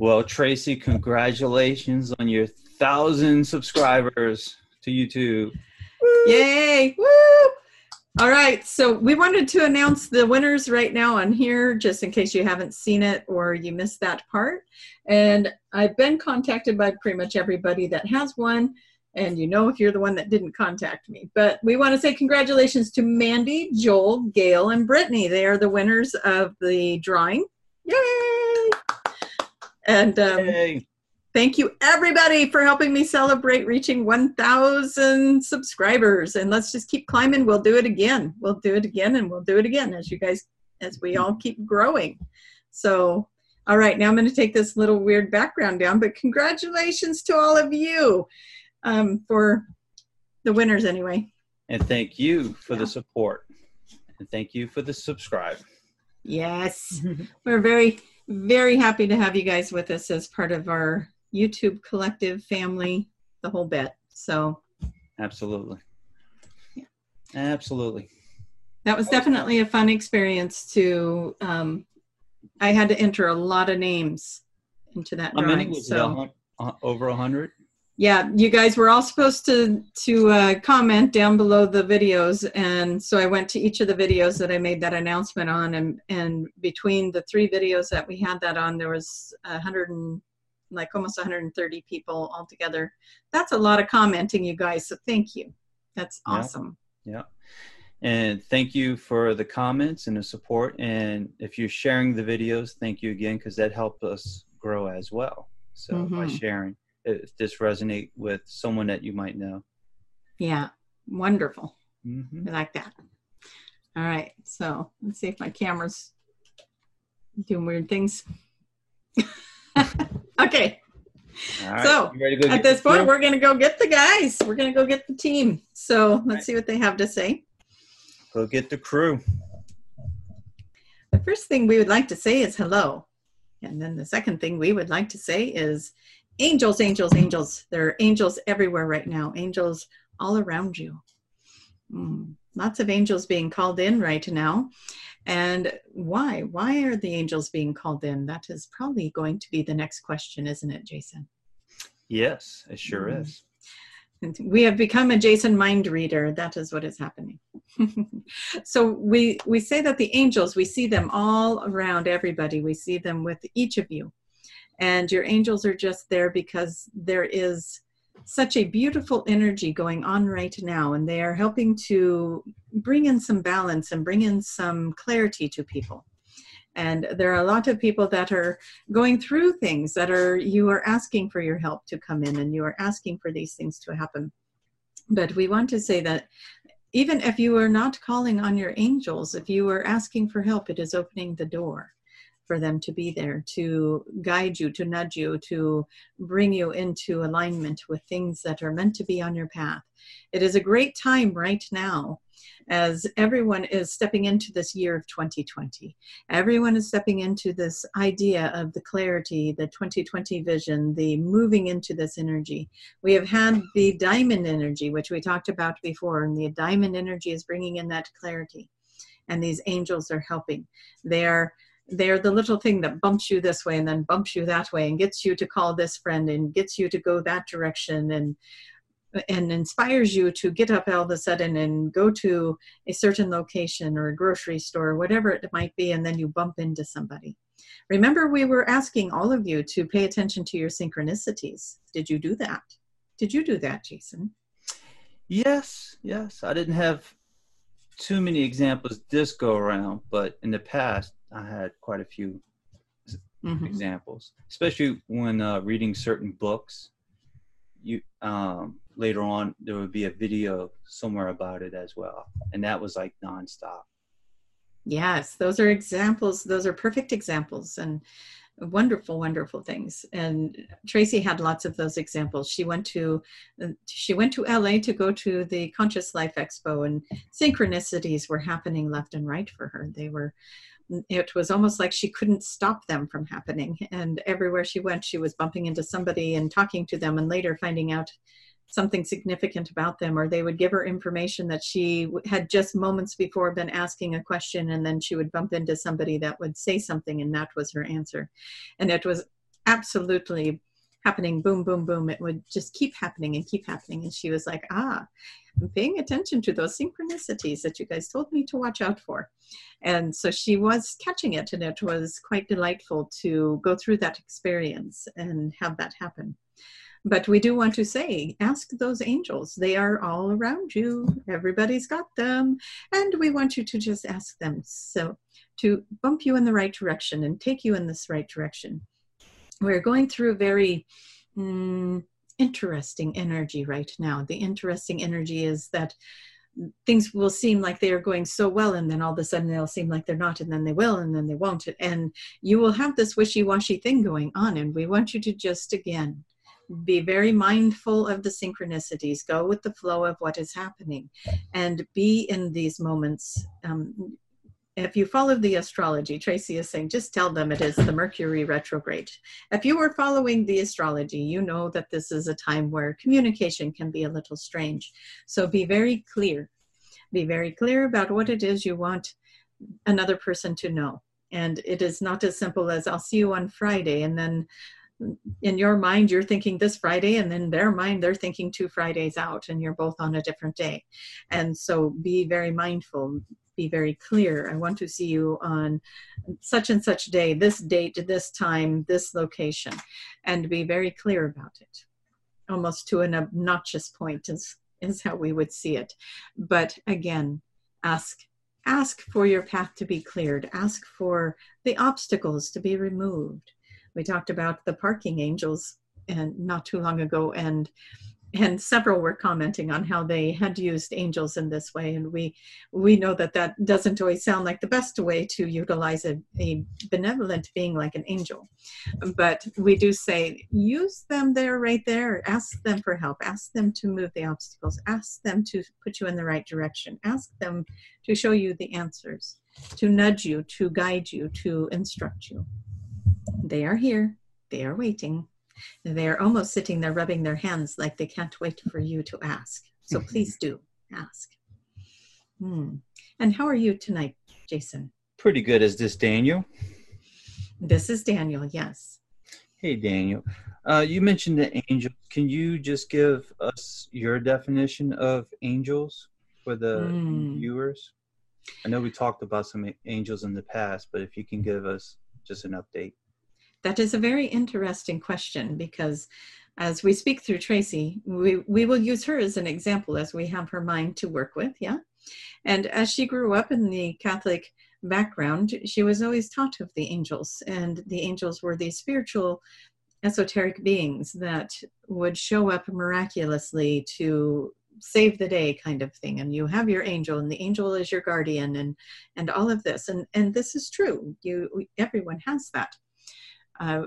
Well, Tracy, congratulations on your thousand subscribers to YouTube. Woo! Yay! Woo! All right, so we wanted to announce the winners right now on here, just in case you haven't seen it or you missed that part. And I've been contacted by pretty much everybody that has one, and you know if you're the one that didn't contact me. But we want to say congratulations to Mandy, Joel, Gail, and Brittany. They are the winners of the drawing. Yay! And um, Thank you, everybody, for helping me celebrate reaching 1,000 subscribers. And let's just keep climbing. We'll do it again. We'll do it again, and we'll do it again as you guys, as we all keep growing. So, all right, now I'm going to take this little weird background down, but congratulations to all of you um, for the winners, anyway. And thank you for yeah. the support. And thank you for the subscribe. Yes, we're very, very happy to have you guys with us as part of our YouTube collective family, the whole bit. So absolutely. Yeah. Absolutely. That was definitely a fun experience to um, I had to enter a lot of names into that How drawing. Many was so it? over a hundred? Yeah, you guys were all supposed to to uh, comment down below the videos, and so I went to each of the videos that I made that announcement on, and and between the three videos that we had that on, there was a hundred and like almost 130 people altogether. That's a lot of commenting, you guys. So thank you. That's awesome. Yeah. yeah. And thank you for the comments and the support. And if you're sharing the videos, thank you again because that helped us grow as well. So mm-hmm. by sharing, if this resonate with someone that you might know. Yeah, wonderful. Mm-hmm. I like that. All right, so let's see if my camera's doing weird things. Okay. Right. So at this point, we're going to go get the guys. We're going to go get the team. So let's right. see what they have to say. Go get the crew. The first thing we would like to say is hello. And then the second thing we would like to say is angels, angels, angels. There are angels everywhere right now, angels all around you. Mm, lots of angels being called in right now. And why? Why are the angels being called in? That is probably going to be the next question, isn't it, Jason? Yes, it sure mm. is. And we have become a Jason mind reader. That is what is happening. so we we say that the angels, we see them all around everybody. We see them with each of you. And your angels are just there because there is such a beautiful energy going on right now, and they are helping to bring in some balance and bring in some clarity to people. And there are a lot of people that are going through things that are, you are asking for your help to come in and you are asking for these things to happen. But we want to say that even if you are not calling on your angels, if you are asking for help, it is opening the door for them to be there to guide you, to nudge you, to bring you into alignment with things that are meant to be on your path. It is a great time right now as everyone is stepping into this year of 2020. Everyone is stepping into this idea of the clarity, the 2020 vision, the moving into this energy. We have had the diamond energy, which we talked about before, and the diamond energy is bringing in that clarity. And these angels are helping. They are they're the little thing that bumps you this way and then bumps you that way and gets you to call this friend and gets you to go that direction and and inspires you to get up all of a sudden and go to a certain location or a grocery store, or whatever it might be, and then you bump into somebody. Remember, we were asking all of you to pay attention to your synchronicities. Did you do that? Did you do that, Jason? Yes, yes. I didn't have too many examples this go around, but in the past, I had quite a few mm-hmm. examples, especially when uh, reading certain books. You um, later on there would be a video somewhere about it as well, and that was like nonstop. Yes, those are examples. Those are perfect examples, and wonderful wonderful things and tracy had lots of those examples she went to she went to la to go to the conscious life expo and synchronicities were happening left and right for her they were it was almost like she couldn't stop them from happening. And everywhere she went, she was bumping into somebody and talking to them, and later finding out something significant about them, or they would give her information that she had just moments before been asking a question, and then she would bump into somebody that would say something, and that was her answer. And it was absolutely happening boom boom boom it would just keep happening and keep happening. And she was like ah i'm paying attention to those synchronicities that you guys told me to watch out for. And so she was catching it and it was quite delightful to go through that experience and have that happen. But we do want to say ask those angels. They are all around you. Everybody's got them. And we want you to just ask them. So to bump you in the right direction and take you in this right direction we're going through a very mm, interesting energy right now. The interesting energy is that things will seem like they are going so well and then all of a sudden they'll seem like they're not and then they will and then they won't and you will have this wishy-washy thing going on and we want you to just again be very mindful of the synchronicities go with the flow of what is happening and be in these moments um, if you follow the astrology, Tracy is saying, just tell them it is the Mercury retrograde. If you are following the astrology, you know that this is a time where communication can be a little strange. So be very clear. Be very clear about what it is you want another person to know. And it is not as simple as I'll see you on Friday and then in your mind you're thinking this friday and in their mind they're thinking two fridays out and you're both on a different day and so be very mindful be very clear. I want to see you on such and such day, this date, this time, this location, and be very clear about it. Almost to an obnoxious point is, is how we would see it. But again, ask ask for your path to be cleared ask for the obstacles to be removed we talked about the parking angels and not too long ago and and several were commenting on how they had used angels in this way and we we know that that doesn't always sound like the best way to utilize a, a benevolent being like an angel. But we do say use them there right there. Ask them for help. Ask them to move the obstacles. Ask them to put you in the right direction. Ask them to show you the answers to nudge you to guide you to instruct you they are here they are waiting they're almost sitting there rubbing their hands like they can't wait for you to ask. So mm-hmm. please do ask. Hmm. And how are you tonight, Jason? Pretty good. Is this Daniel? This is Daniel, yes. Hey, Daniel. Uh, you mentioned the angels. Can you just give us your definition of angels for the mm. viewers? I know we talked about some angels in the past, but if you can give us just an update. That is a very interesting question because as we speak through Tracy, we, we will use her as an example as we have her mind to work with, yeah? And as she grew up in the Catholic background, she was always taught of the angels, and the angels were these spiritual, esoteric beings that would show up miraculously to save the day kind of thing. And you have your angel and the angel is your guardian and and all of this. And and this is true. You everyone has that uh,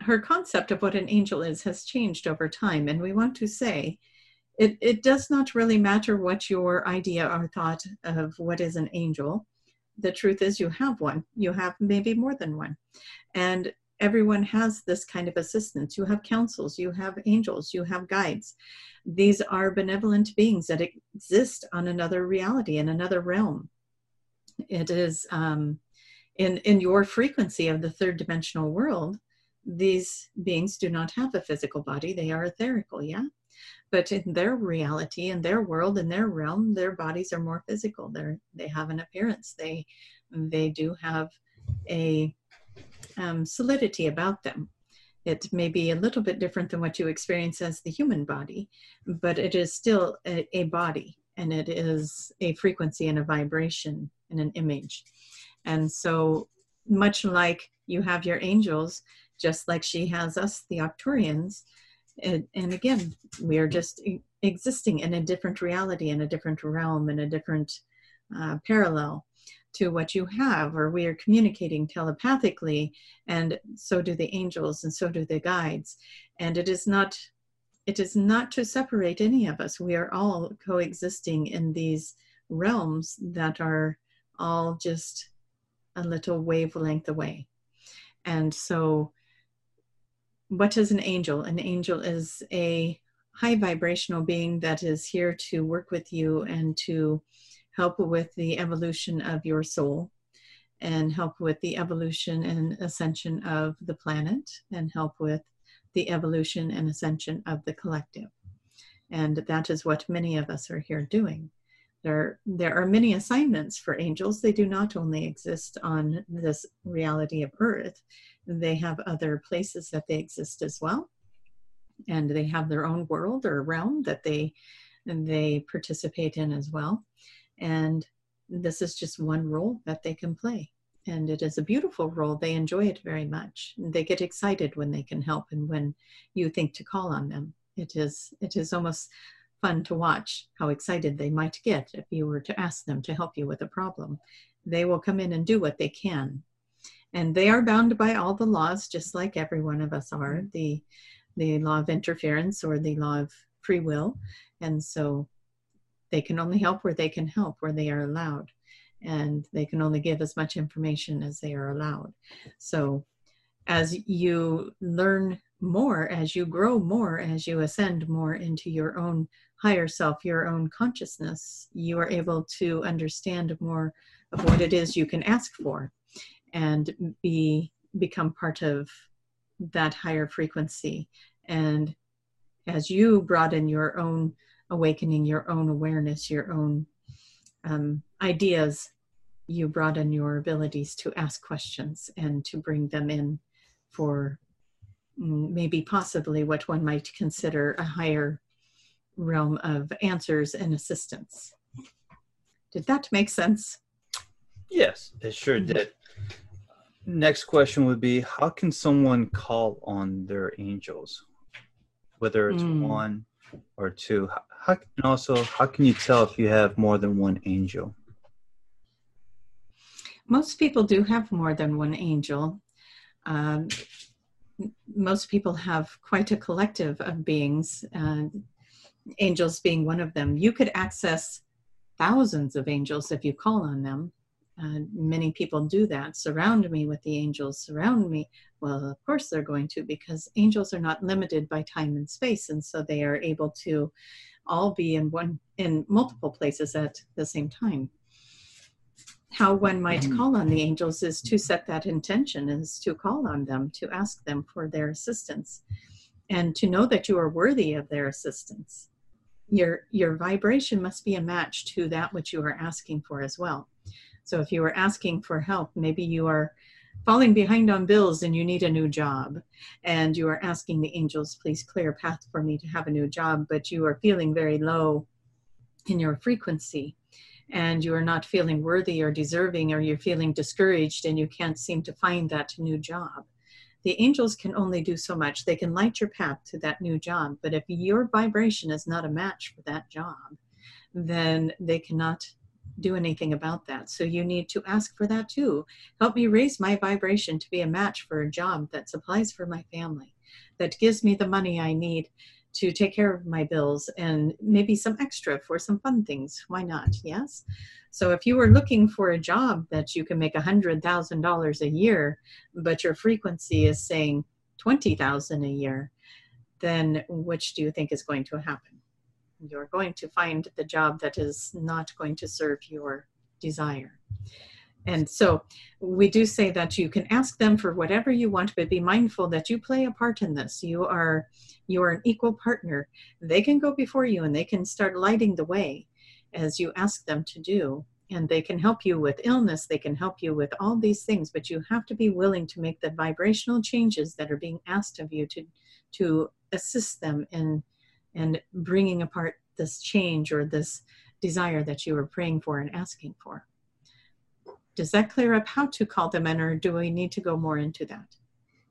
her concept of what an angel is has changed over time. And we want to say it, it does not really matter what your idea or thought of what is an angel. The truth is, you have one, you have maybe more than one. And everyone has this kind of assistance. You have councils, you have angels, you have guides. These are benevolent beings that exist on another reality, in another realm. It is um, in in your frequency of the third dimensional world these beings do not have a physical body. They are etherical yeah? But in their reality in their world in their realm their bodies are more physical. They're they have an appearance. They they do have a um, solidity about them. It may be a little bit different than what you experience as the human body but it is still a, a body and it is a frequency and a vibration and an image and so, much like you have your angels, just like she has us, the Arcturians, and, and again, we are just existing in a different reality, in a different realm, in a different uh, parallel to what you have, or we are communicating telepathically, and so do the angels, and so do the guides. And it is not it is not to separate any of us. We are all coexisting in these realms that are all just a little wavelength away. And so, what is an angel? An angel is a high vibrational being that is here to work with you and to help with the evolution of your soul. and help with the evolution and ascension of the planet and help with the evolution and ascension of the collective. And that is what many of us are here doing. There, there are many assignments for angels. They do not only exist on this reality of Earth, they have other places that they exist as well. And they have their own world or realm that they they participate in as well. And this is just one role that they can play. And it is a beautiful role. They enjoy it very much. They get excited when they can help and when you think to call on them. It is it is almost fun to watch how excited they might get if you were to ask them to help you with a problem. They will come in and do what they can. And they are bound by all the laws, just like every one of us are mm-hmm. the, the law of interference or the law of free will. And so they can only help where they can help, where they are allowed. And they can only give as much information as they are allowed. So as you learn more, as you grow more, as you ascend more into your own higher self, your own consciousness, you are able to understand more of what it is you can ask for and be become part of that higher frequency. And as you broaden your own awakening, your own awareness, your own um, ideas, you broaden your abilities to ask questions and to bring them in for mm, maybe possibly what one might consider a higher realm of answers and assistance. Did that make sense? Yes, it sure mm-hmm. did. Next question would be How can someone call on their angels? Whether it's mm. one or two. How, and also, how can you tell if you have more than one angel? Most people do have more than one angel. Um, most people have quite a collective of beings. Uh, angels being one of them. You could access thousands of angels if you call on them. Uh, many people do that. Surround me with the angels, surround me. Well, of course they're going to, because angels are not limited by time and space, and so they are able to all be in one in multiple places at the same time. How one might mm-hmm. call on the angels is to set that intention, is to call on them, to ask them for their assistance, and to know that you are worthy of their assistance your your vibration must be a match to that which you are asking for as well. So if you are asking for help maybe you are falling behind on bills and you need a new job and you are asking the angels please clear a path for me to have a new job but you are feeling very low in your frequency and you are not feeling worthy or deserving or you're feeling discouraged and you can't seem to find that new job the angels can only do so much. They can light your path to that new job, but if your vibration is not a match for that job, then they cannot do anything about that. So you need to ask for that too. Help me raise my vibration to be a match for a job that supplies for my family, that gives me the money I need to take care of my bills and maybe some extra for some fun things. Why not? Yes. So if you were looking for a job that you can make $100,000 a year, but your frequency is saying 20,000 a year, then which do you think is going to happen? You're going to find the job that is not going to serve your desire. And so we do say that you can ask them for whatever you want, but be mindful that you play a part in this. You are you are an equal partner. They can go before you and they can start lighting the way as you ask them to do. And they can help you with illness, they can help you with all these things, but you have to be willing to make the vibrational changes that are being asked of you to, to assist them in, in bringing apart this change or this desire that you are praying for and asking for. Does that clear up how to call them in, or do we need to go more into that?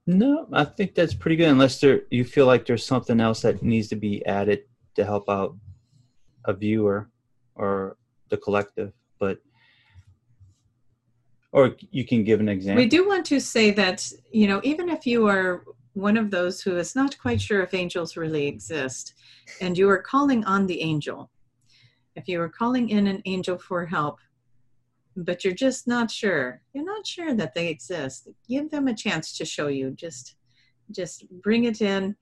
No, I think that's pretty good. Unless there, you feel like there's something else that needs to be added to help out a viewer or the collective but or you can give an example we do want to say that you know even if you are one of those who is not quite sure if angels really exist and you are calling on the angel if you are calling in an angel for help but you're just not sure. You're not sure that they exist. Give them a chance to show you. Just just bring it in.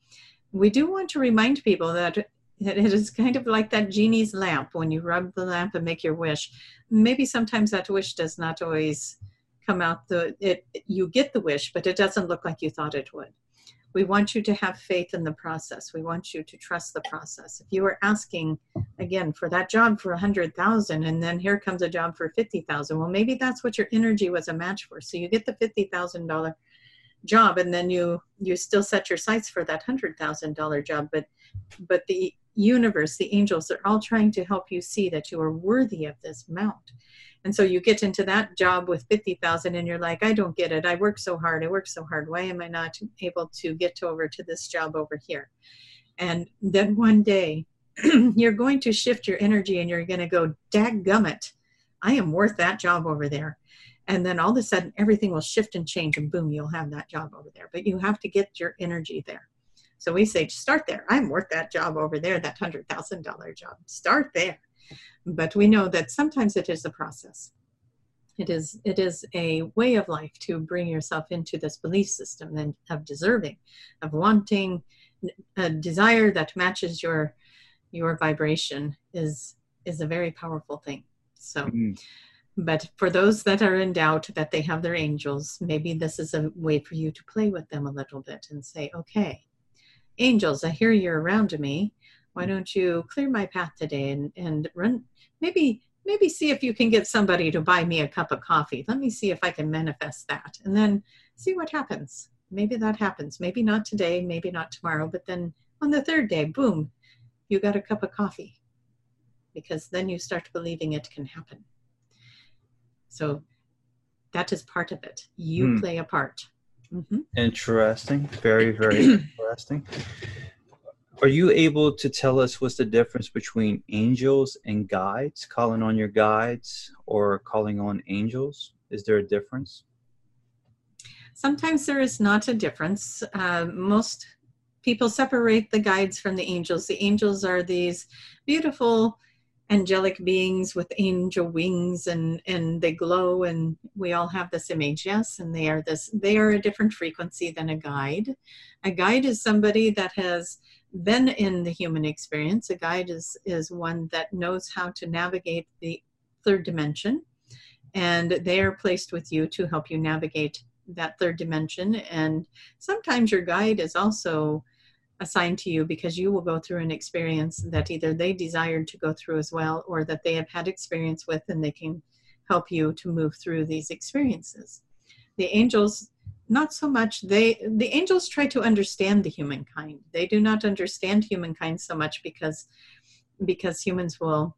We do want to remind people that it is kind of like that genie's lamp. When you rub the lamp and make your wish. Maybe sometimes that wish does not always come out the it you get the wish but it doesn't look like you thought it would we want you to have faith in the process. We want you to trust the process. If you were asking again for that job for a hundred thousand and then here comes a job for fifty thousand well maybe that's what your energy was a match for. So you get the fifty thousand dollar job and then you you still set your sights for that hundred thousand dollar job but but the universe the angels are all trying to help you see that you are worthy of this amount and so you get into that job with 50,000 and you're like, I don't get it. I work so hard. I work so hard. Why am I not able to get over to this job over here? And then one day you're going to shift your energy and you're going to go, gummit, I am worth that job over there. And then all of a sudden everything will shift and change and boom, you'll have that job over there. But you have to get your energy there. So we say, start there. I'm worth that job over there, that $100,000 job. Start there but we know that sometimes it is a process it is it is a way of life to bring yourself into this belief system and of deserving of wanting a desire that matches your your vibration is is a very powerful thing so mm-hmm. but for those that are in doubt that they have their angels maybe this is a way for you to play with them a little bit and say okay angels i hear you're around me. Why don't you clear my path today and, and run maybe maybe see if you can get somebody to buy me a cup of coffee. Let me see if i can manifest that and then see what happens. Maybe that happens. Maybe not today maybe not tomorrow but then on the third day boom you got a cup of coffee. Because then you start believing it can happen. So that is part of it. You hmm. play a part mm-hmm. interesting very very interesting are you able to tell us what's the difference between angels and guides, calling on your guides or calling on angels? Is there a difference? Sometimes there is not a difference. Uh, most people separate the guides from the angels. The angels are these beautiful angelic beings with angel wings and and they glow and we all have this image yes and they are this they are a different frequency than a guide a guide is somebody that has been in the human experience. A guide is, is one that knows how to navigate the third dimension, and they are placed with you to help you navigate that third dimension. And sometimes your guide is also assigned to you because you will go through an experience that either they desired to go through as well or that they have had experience with and they can help you to move through these experiences. The angels not so much they the angels try to understand the humankind they do not understand humankind so much because because humans will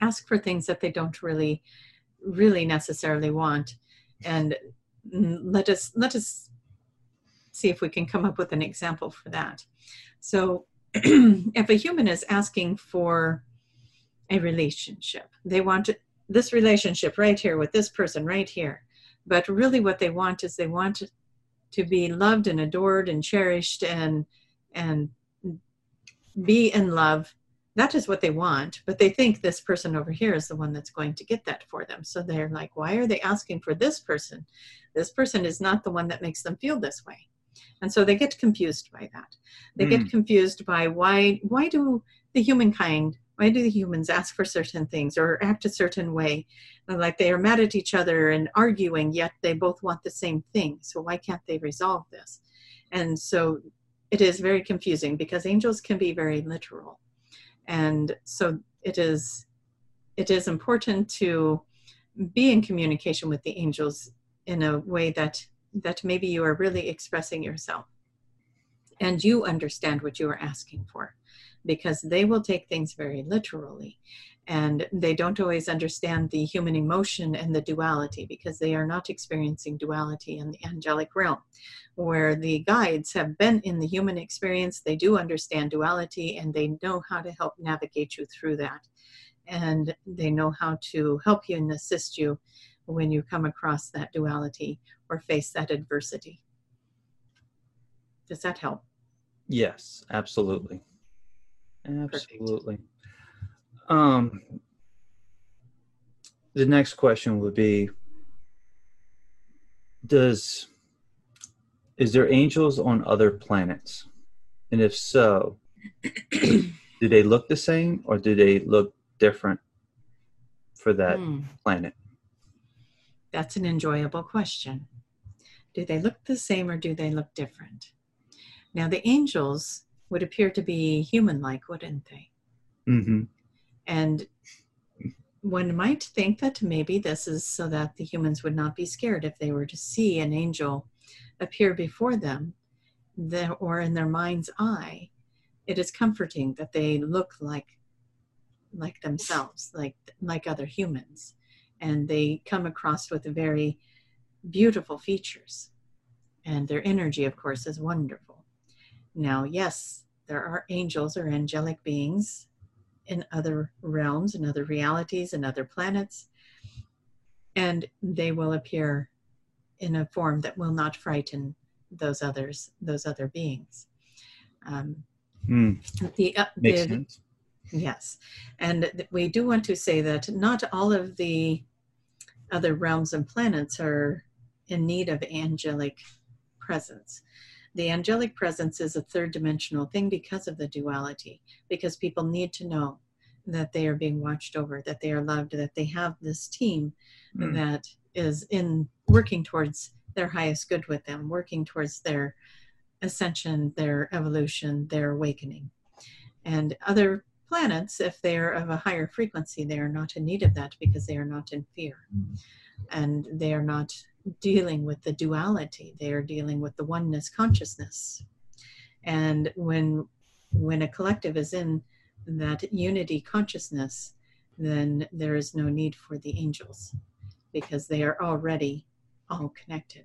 ask for things that they don't really really necessarily want and let us let us see if we can come up with an example for that. So if a human is asking for a relationship they want this relationship right here with this person right here but really what they want is they want to be loved and adored and cherished and and be in love. That is what they want but they think this person over here is the one that's going to get that for them. So they're like why are they asking for this person? This person is not the one that makes them feel this way and so they get confused by that they mm. get hmm. confused by why why do the humankind why do the humans ask for certain things or act a certain way like they are mad at each other and arguing yet they both want the same thing so why can't they resolve this and so it is very confusing because angels can be very literal and so it is it is important to be in communication with the angels in a way that that maybe you are really expressing yourself. And you understand what you are asking for because they will take things very literally. And they don't always understand the human emotion and the duality because they are not experiencing duality in the angelic realm. Where the guides have been in the human experience they do understand duality and they know how to help navigate you through that. And they know how to help you and assist you when you come across that duality or face that adversity does that help yes absolutely Absolutely. Perfect. Um, the next question would be Does is there angels on other planets? And if so, do they look the same or do they look different for that hmm. planet? That's an enjoyable question. Do they look the same or do they look different? Now, the angels would appear to be human like, wouldn't they? Mm-hmm. And one might think that maybe this is so that the humans would not be scared if they were to see an angel appear before them or in their mind's eye. It is comforting that they look like like themselves, like like other humans, and they come across with very beautiful features, and their energy, of course, is wonderful. Now, yes, there are angels or angelic beings in other realms, and other realities, and other planets, and they will appear in a form that will not frighten those others, those other beings. Um, Hmm. the, uh, Makes the sense. Yes. And we do want to say that not all of the other realms and planets are in need of angelic presence. The angelic presence is a third dimensional thing because of the duality, because people need to know that they are being watched over, that they are loved, that they have this team Mm. that is in working towards their highest good with them, working towards their ascension, their evolution, their awakening. And other planets, if they're of a higher frequency, they are not in need of that because they are not in fear. Mm. And they are not dealing with the duality. They are dealing with the oneness consciousness. And when when a collective is in that unity consciousness, then there is no need for the angels because they are already all connected.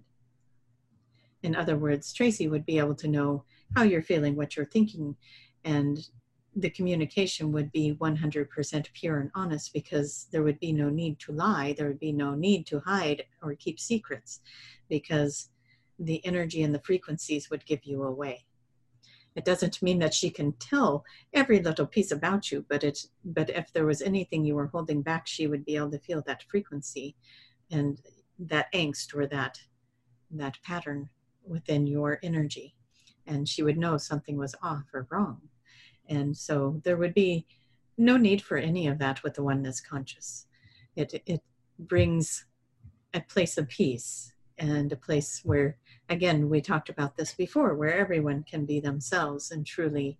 In other words, Tracy would be able to know how you're feeling, what you're thinking, and the communication would be 100% pure and honest because there would be no need to lie, there would be no need to hide or keep secrets because the energy and the frequencies would give you away. It doesn't mean that she can tell every little piece about you, but it but if there was anything you were holding back, she would be able to feel that frequency and that angst or that that pattern within your energy and she would know something was off or wrong and so there would be no need for any of that with the oneness conscious it it brings a place of peace and a place where again we talked about this before where everyone can be themselves and truly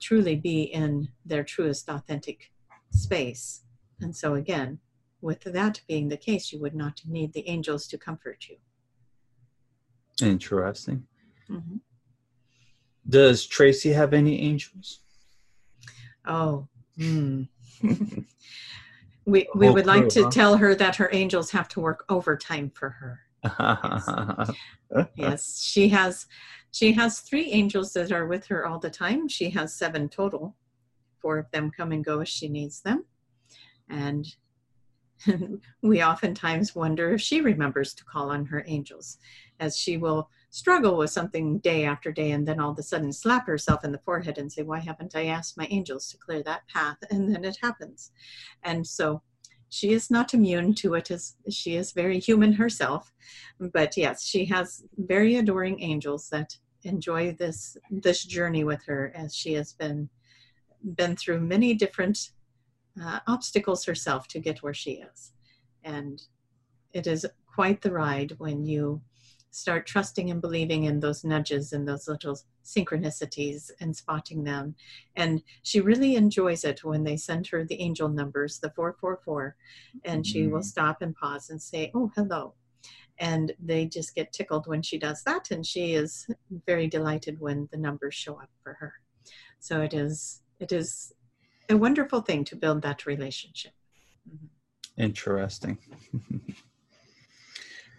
truly be in their truest authentic space and so again with that being the case you would not need the angels to comfort you Interesting. Mhm. Does Tracy have any angels? Oh, hmm. we we Whole would like crew, to huh? tell her that her angels have to work overtime for her. Yes, she has she has three angels that are with her all the time. She has seven total. Four of them come and go as she needs them, and we oftentimes wonder if she remembers to call on her angels, as she will struggle with something day after day and then all of a sudden slap herself in the forehead and say, Why haven't I asked my angels to clear that path? And then it happens. And so she is not immune to it as she is very human herself. But yes, she has very adoring angels that enjoy this this journey with her as she has been been through many different uh, obstacles herself to get where she is. And it is quite the ride when you start trusting and believing in those nudges and those little synchronicities and spotting them. And she really enjoys it when they send her the angel numbers, the 444, and she will Mhm. stop and pause and say, Oh, hello. And they just get tickled when she does that. And she is very delighted when the numbers show up for her. So it is, it is a wonderful thing to build that relationship. Interesting.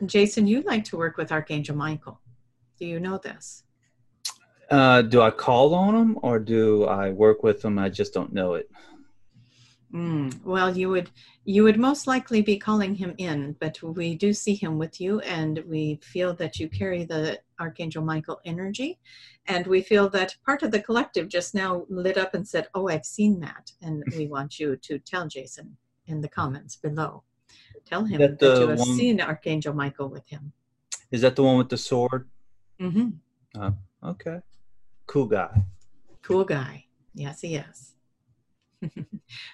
Jason, you like to work with Archangel Michael. Do you know this? Uh, do I call on him or do I work with him? I just don't know it. Mm, well, you would you would most likely be calling him in, but we do see him with you, and we feel that you carry the Archangel Michael energy, and we feel that part of the collective just now lit up and said, "Oh, I've seen that," and we want you to tell Jason in the comments below. Tell him That that, you have one- seen Archangel Michael with him. Is that the one with the sword? Mm-hmm. Okay. Cool guy. Cool guy. Yes, he is.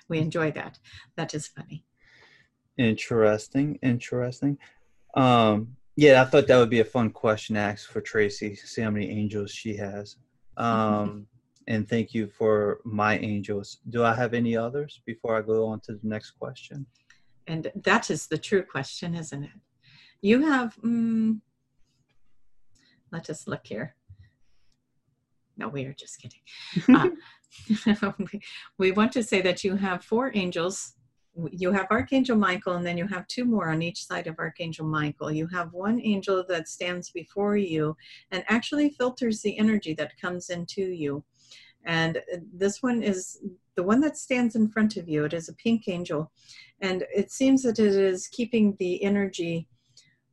we enjoy that. That is funny. Interesting. Interesting. Um, yeah, I thought that would be a fun question to ask for Tracy. See how many angels she has. Um, and thank you for my angels. Do I have any others before I go on to the next question? And that is the true question, isn't it? You have, um, let us look here. No, we are just kidding. Uh, we want to say that you have four angels. You have Archangel Michael, and then you have two more on each side of Archangel Michael. You have one angel that stands before you and actually filters the energy that comes into you. And this one is the one that stands in front of you. It is a pink angel. And it seems that it is keeping the energy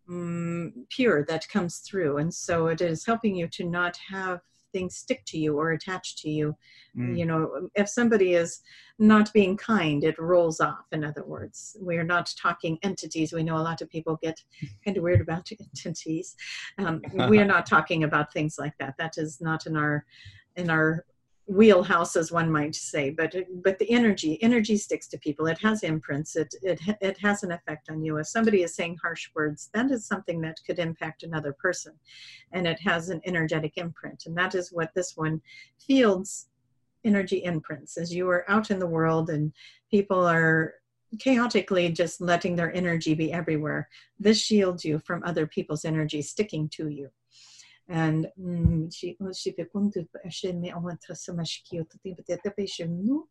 um, pure that comes through. And so it is helping you to not have things stick to you or attach to you. Mm. You know, if somebody is not being kind, it rolls off, in other words. We are not talking entities. We know a lot of people get kind of weird about entities. Um, we are not talking about things like that. That is not in our in our wheelhouse as one might say but but the energy energy sticks to people. It has imprints. It it it has an effect on you. If somebody is saying harsh words that is something that could impact another person. And it has an energetic imprint. And that is what this one fields energy imprints. As you are out in the world and people are chaotically just letting their energy be everywhere this shields you from other people's energy sticking to you and mm, she she bekundu ashemi awantra samashkio to tiba te tepe shemnu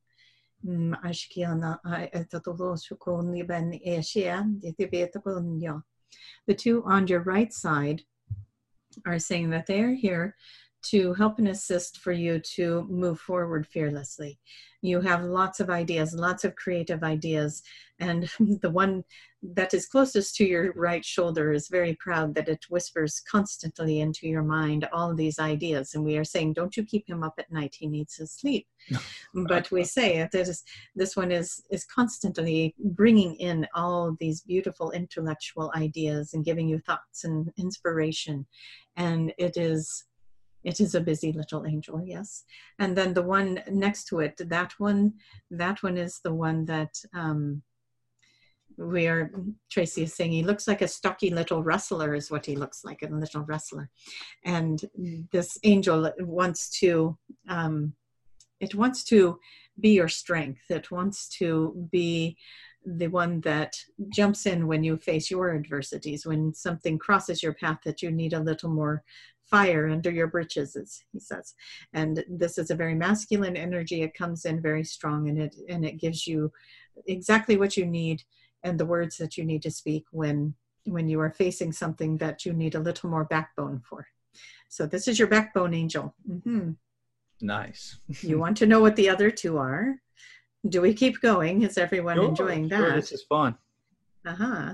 ashkiana ai tatolo shukoni ben eshia de tibe takonya the two on your right side are saying that they are here to help and assist for you to move forward fearlessly. You have lots of ideas, lots of creative ideas, and the one that is closest to your right shoulder is very proud that it whispers constantly into your mind all these ideas. And we are saying, don't you keep him up at night, he needs his sleep. but we say that this, this one is, is constantly bringing in all these beautiful intellectual ideas and giving you thoughts and inspiration. And it is it is a busy little angel yes. And then the one next to it that one that one is the one that um we are tracy is saying he looks like a stocky little wrestler is what he looks like a little wrestler. And this angel wants to um it wants to be your strength. It wants to be the one that jumps in when you face your adversities when something crosses your path that you need a little more fire under your britches, as he says. And this is a very masculine energy. It comes in very strong and it and it gives you exactly what you need and the words that you need to speak when when you are facing something that you need a little more backbone for. So this is your backbone angel. Mm-hmm. Nice. you want to know what the other two are? Do we keep going? Is everyone sure, enjoying that? Sure, this is fun. Uh huh.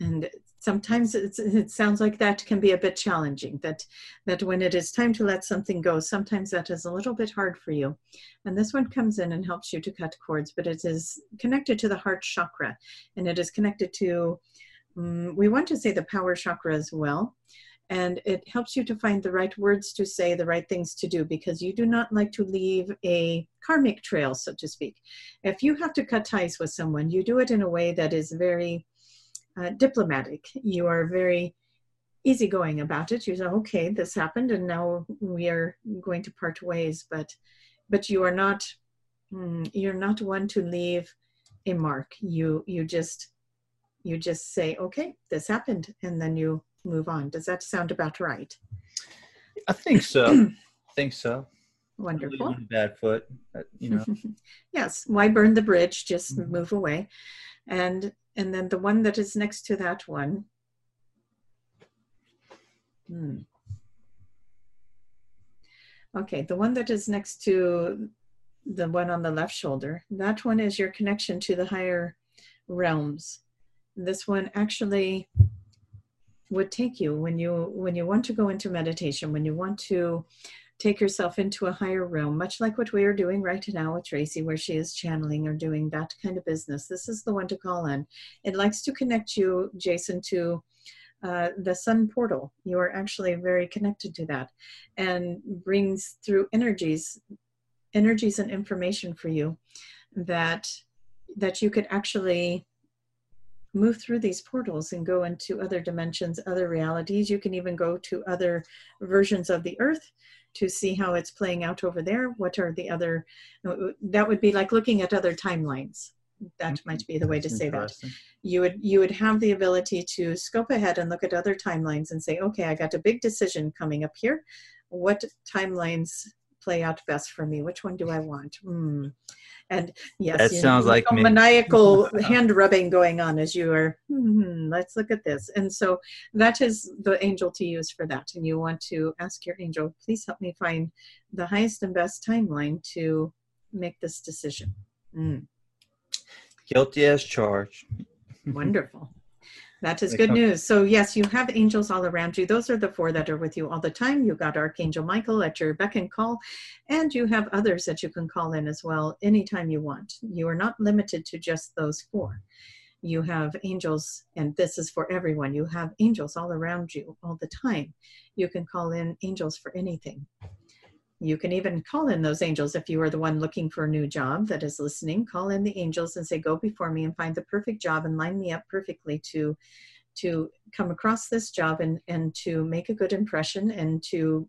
And sometimes it sounds like that can be a bit challenging that that when it is time to let something go sometimes that is a little bit hard for you. And this one comes in and helps you to cut cords but it is connected to the heart chakra. And it is connected to um, we want to say the power chakra as well. And it helps you to find the right words to say the right things to do because you do not like to leave a karmic trail so to speak. If you have to cut ties with someone you do it in a way that is very uh, diplomatic. You are very easygoing about it. You say, okay, this happened, and now we are going to part ways. But, but you are not, mm, you're not one to leave a mark. You you just you just say, okay, this happened, and then you move on. Does that sound about right? I think so. I think so. Wonderful. Bad foot, you know. yes. Why burn the bridge? Just mm-hmm. move away. And and then the one that is next to that one. Hmm. Okay, the one that is next to the one on the left shoulder, that one is your connection to the higher realms. This one actually would take you when you when you want to go into meditation, when you want to take yourself into a higher realm, much like what we are doing right now with Tracy, where she is channeling or doing that kind of business. This is the one to call in. It likes to connect you, Jason, to uh, the sun portal. You are actually very connected to that and brings through energies, energies and information for you that that you could actually move through these portals and go into other dimensions, other realities. You can even go to other versions of the earth to see how it's playing out over there. What are the other, that would be like looking at other timelines. That mm-hmm. might be the way to say that. You would you would have the ability to scope ahead and look at other timelines and say, okay, I got a big decision coming up here. What timelines play out best for me? Which one do I want? Hmm. And yes, that sounds know, like maniacal hand rubbing going on as you are. Hmm, let's look at this. And so that is the angel to use for that. And you want to ask your angel, please help me find the highest and best timeline to make this decision. Mm. Guilty as charged. Wonderful. That is good news. So, yes, you have angels all around you. Those are the four that are with you all the time. You got Archangel Michael at your beck and call, and you have others that you can call in as well anytime you want. You are not limited to just those four. You have angels, and this is for everyone. You have angels all around you all the time. You can call in angels for anything. You can even call in those angels if you are the one looking for a new job that is listening. Call in the angels and say, "Go before me and find the perfect job and line me up perfectly to to come across this job and and to make a good impression and to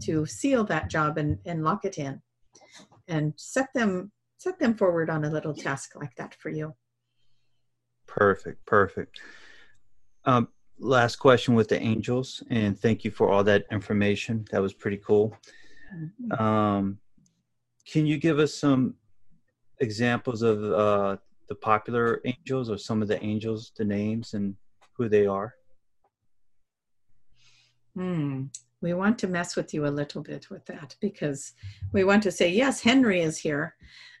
to seal that job and and lock it in and set them set them forward on a little task like that for you." Perfect, perfect. Um, last question with the angels, and thank you for all that information. That was pretty cool. Mm-hmm. Um, can you give us some examples of uh, the popular angels or some of the angels, the names and who they are? Hmm. We want to mess with you a little bit with that because we want to say, yes, Henry is here.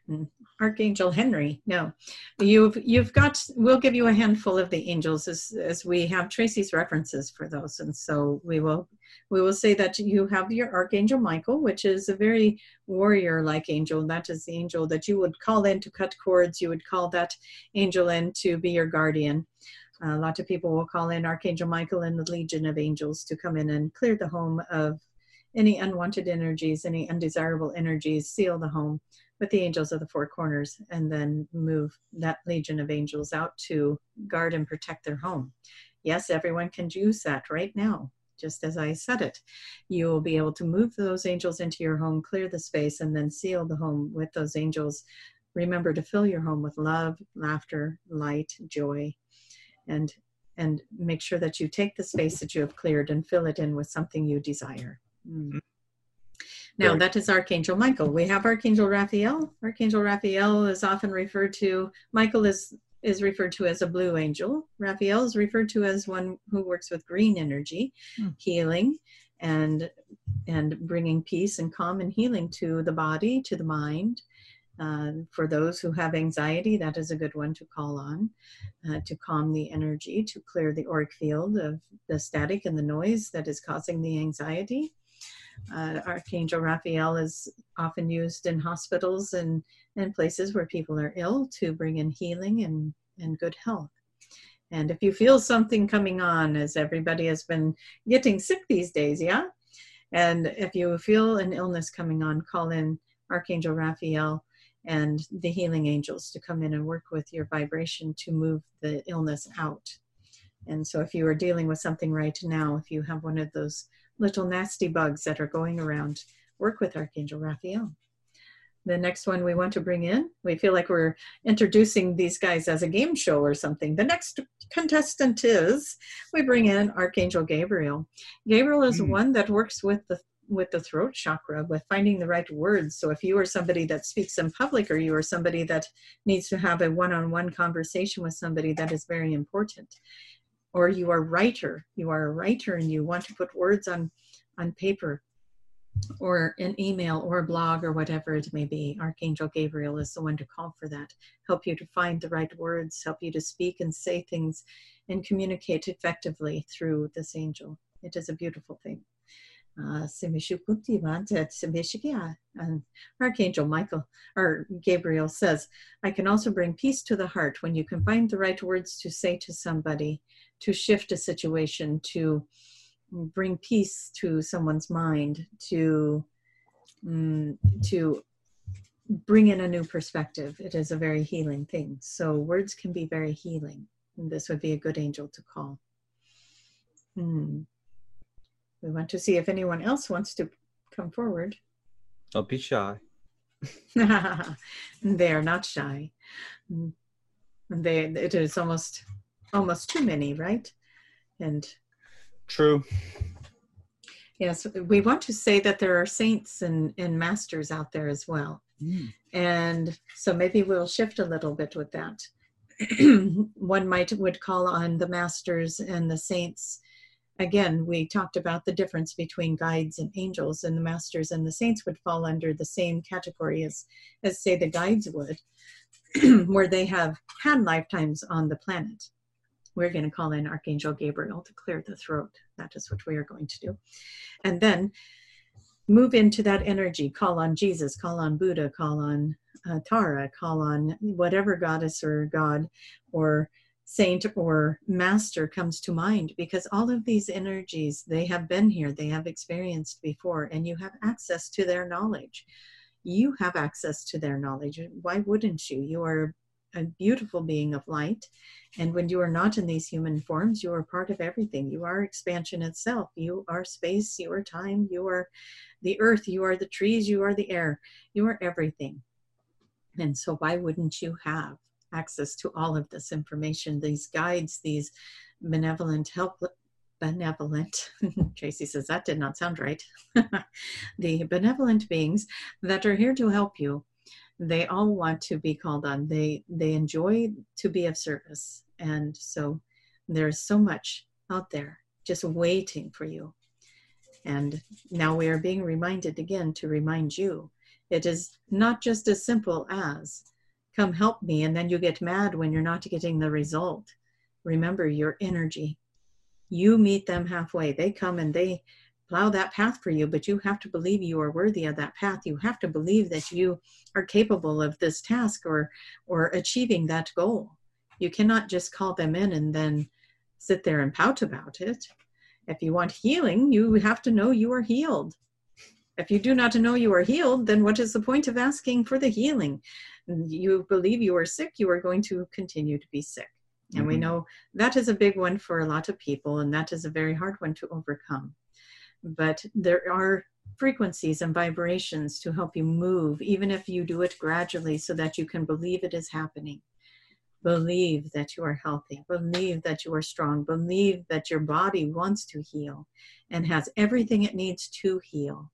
Mm, Archangel Henry. No, you've you've got. We'll give you a handful of the angels as as we have Tracy's references for those, and so we will we will say that you have your Archangel Michael, which is a very warrior-like angel. That is the angel that you would call in to cut cords. You would call that angel in to be your guardian. Uh, a lot of people will call in Archangel Michael and the Legion of Angels to come in and clear the home of any unwanted energies, any undesirable energies, seal the home with the angels of the four corners and then move that legion of angels out to guard and protect their home. Yes, everyone can use that right now, just as I said it. You will be able to move those angels into your home, clear the space, and then seal the home with those angels. Remember to fill your home with love, laughter, light, joy, and and make sure that you take the space that you have cleared and fill it in with something you desire. Mm. Now, that is Archangel Michael. We have Archangel Raphael. Archangel Raphael is often referred to, Michael is, is referred to as a blue angel. Raphael is referred to as one who works with green energy, hmm. healing, and, and bringing peace and calm and healing to the body, to the mind. Uh, for those who have anxiety, that is a good one to call on uh, to calm the energy, to clear the auric field of the static and the noise that is causing the anxiety. Uh, Archangel Raphael is often used in hospitals and, and places where people are ill to bring in healing and, and good health. And if you feel something coming on, as everybody has been getting sick these days, yeah? And if you feel an illness coming on, call in Archangel Raphael and the healing angels to come in and work with your vibration to move the illness out. And so, if you are dealing with something right now, if you have one of those little nasty bugs that are going around. Work with Archangel Raphael. The next one we want to bring in, we feel like we're introducing these guys as a game show or something. The next contestant is we bring in Archangel Gabriel. Gabriel is mm. one that works with the with the throat chakra with finding the right words. So if you are somebody that speaks in public or you are somebody that needs to have a one-on-one conversation with somebody that is very important. Or you are writer you are a writer and you want to put words on on paper or an email or a blog or whatever it may be. Archangel gabriel is the one to call for that. Help you to find the right words help you to speak and say things and communicate effectively through this angel. It is a beautiful thing and Archangel Michael or Gabriel says, I can also bring peace to the heart when you can find the right words to say to somebody, to shift a situation, to bring peace to someone's mind, to um, to bring in a new perspective. It is a very healing thing. So words can be very healing. And this would be a good angel to call. Hmm. We want to see if anyone else wants to come forward. Don't be shy. they are not shy. They it is almost almost too many, right? And true. Yes, we want to say that there are saints and, and masters out there as well. Mm. And so maybe we'll shift a little bit with that. One might would call on the masters and the saints. Again, we talked about the difference between guides and angels, and the masters and the saints would fall under the same category as, as say, the guides would, where they have had lifetimes on the planet. We're going to call in Archangel Gabriel to clear the throat. That is what we are going to do. And then move into that energy call on jesus call on buddha call on uh, tara call on whatever goddess or god or saint or master comes to mind because all of these energies they have been here they have experienced before and you have access to their knowledge you have access to their knowledge why wouldn't you you are a beautiful being of light. And when you are not in these human forms, you are part of everything. You are expansion itself. You are space. You are time. You are the earth. You are the trees. You are the air. You are everything. And so, why wouldn't you have access to all of this information, these guides, these benevolent, help, benevolent, Tracy says that did not sound right, the benevolent beings that are here to help you they all want to be called on. They they enjoy to be of service. And so there's so much out there just waiting for you. And now we are being reminded again to remind you it is not just as simple as come help me and then you get mad when you're not getting the result remember your energy you meet them halfway they come and they plow that path for you, but you have to believe you are worthy of that path. You have to believe that you are capable of this task or or achieving that goal. You cannot just call them in and then sit there and pout about it. If you want healing, you have to know you are healed. If you do not know you are healed, then what is the point of asking for the healing? You believe you are sick, you are going to continue to be sick. And mm-hmm. we know that is a big one for a lot of people, and that is a very hard one to overcome but there are frequencies and vibrations to help you move, even if you do it gradually so that you can believe it is happening. Believe that you are healthy. Believe that you are strong. Believe that your body wants to heal and has everything it needs to heal.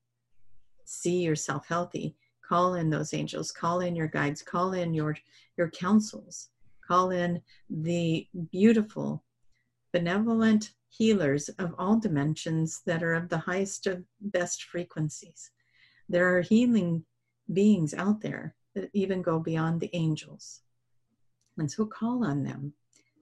See yourself healthy. Call in those angels. Call in your guides. Call in your, your counsels. Call in the beautiful, benevolent healers of all dimensions that are of the highest of best frequencies. There are healing beings out there that even go beyond the angels. And so call on them.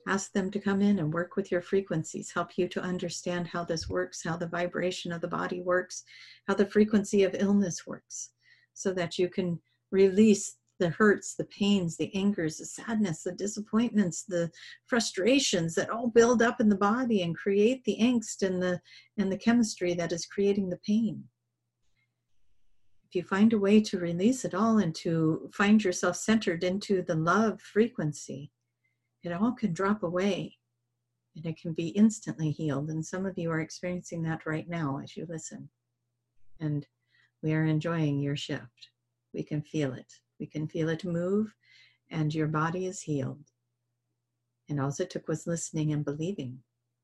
Ask them to come in and work with your frequencies, help you to understand how this works, how the vibration of the body works, how the frequency of illness works, so that you can release the hurts, the pains, the angers, the sadness, the disappointments, the frustrations that all build up in the body and create the angst and the and the chemistry that is creating the pain. If you find a way to release it all and to find yourself centered into the love frequency, it all can drop away and it can be instantly healed. And some of you are experiencing that right now as you listen. And we are enjoying your shift. We can feel it. We can feel it move, and your body is healed. And all it took was listening and believing,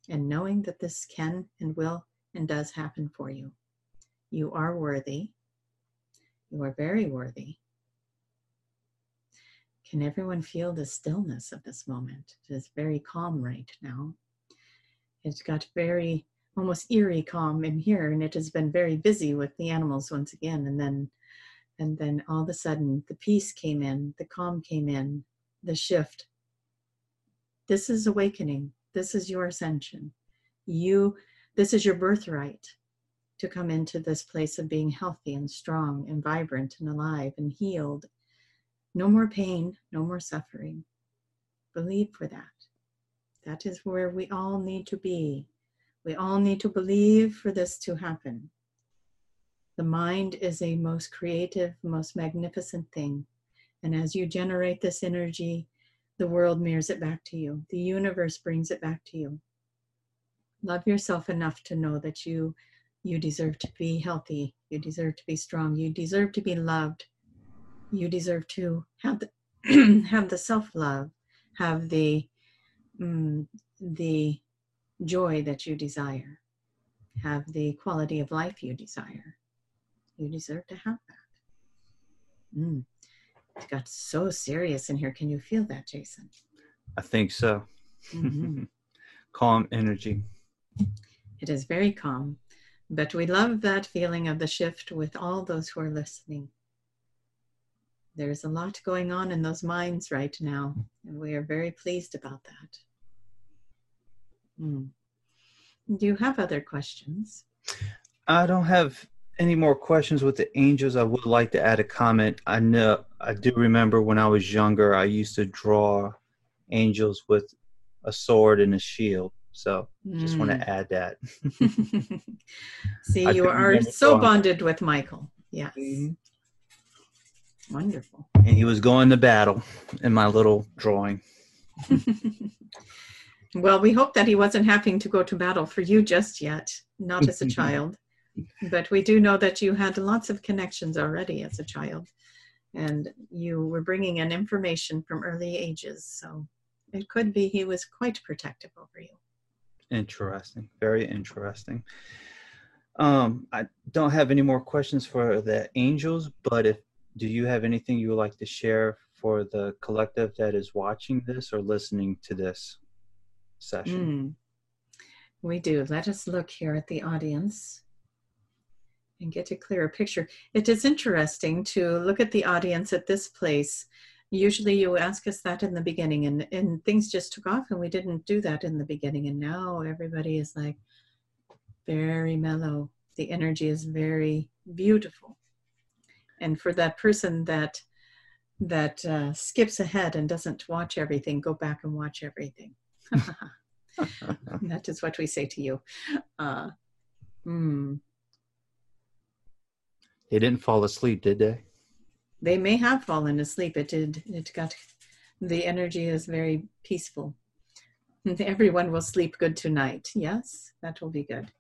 and knowing that this can and will and does happen for you. You are worthy. You are very worthy. Can everyone feel the stillness of this moment? It is very calm right now. It's got very almost eerie calm in here, and it has been very busy with the animals once again. And then and then all of a sudden, the peace came in, the calm came in, the shift. This is awakening. This is your ascension. You, this is your birthright to come into this place of being healthy and strong and vibrant and alive and healed. No more pain, no more suffering. Believe for that. That is where we all need to be. We all need to believe for this to happen. The mind is a most creative, most magnificent thing. And as you generate this energy, the world mirrors it back to you. The universe brings it back to you. Love yourself enough to know that you you deserve to be healthy. You deserve to be strong. You deserve to be loved. You deserve to have the have the self-love, have the mm, the joy that you desire, have the quality of life you desire. You deserve to have that. Mm. It got so serious in here. Can you feel that, Jason? I think so. Mm-hmm. calm energy. It is very calm. But we love that feeling of the shift with all those who are listening. There's a lot going on in those minds right now, and we are very pleased about that. Mm. Do you have other questions? I don't have any more questions with the angels. I would like to add a comment. I know I do remember when I was younger, I used to draw angels with a sword and a shield. So just mm. want to add that. See, you are so bonded with Michael. Yes. Mm-hmm. Wonderful. And he was going to battle in my little drawing. well, we hope that he wasn't having to go to battle for you just yet, not as a child. But we do know that you had lots of connections already as a child. And you were bringing in information from early ages. So it could be he was quite protective over you. Interesting. Very interesting. Um, I don't have any more questions for the angels, but if do you have anything you would like to share for the collective that is watching this or listening to this session? Mm, we do. Let us look here at the audience and get a clearer picture. It is interesting to look at the audience at this place usually you ask us that in the beginning and, and things just took off and we didn't do that in the beginning and now everybody is like very mellow the energy is very beautiful and for that person that that uh, skips ahead and doesn't watch everything go back and watch everything that is what we say to you uh, mm. they didn't fall asleep did they they may have fallen asleep. It did. It got. The energy is very peaceful. Everyone will sleep good tonight. Yes, that will be good.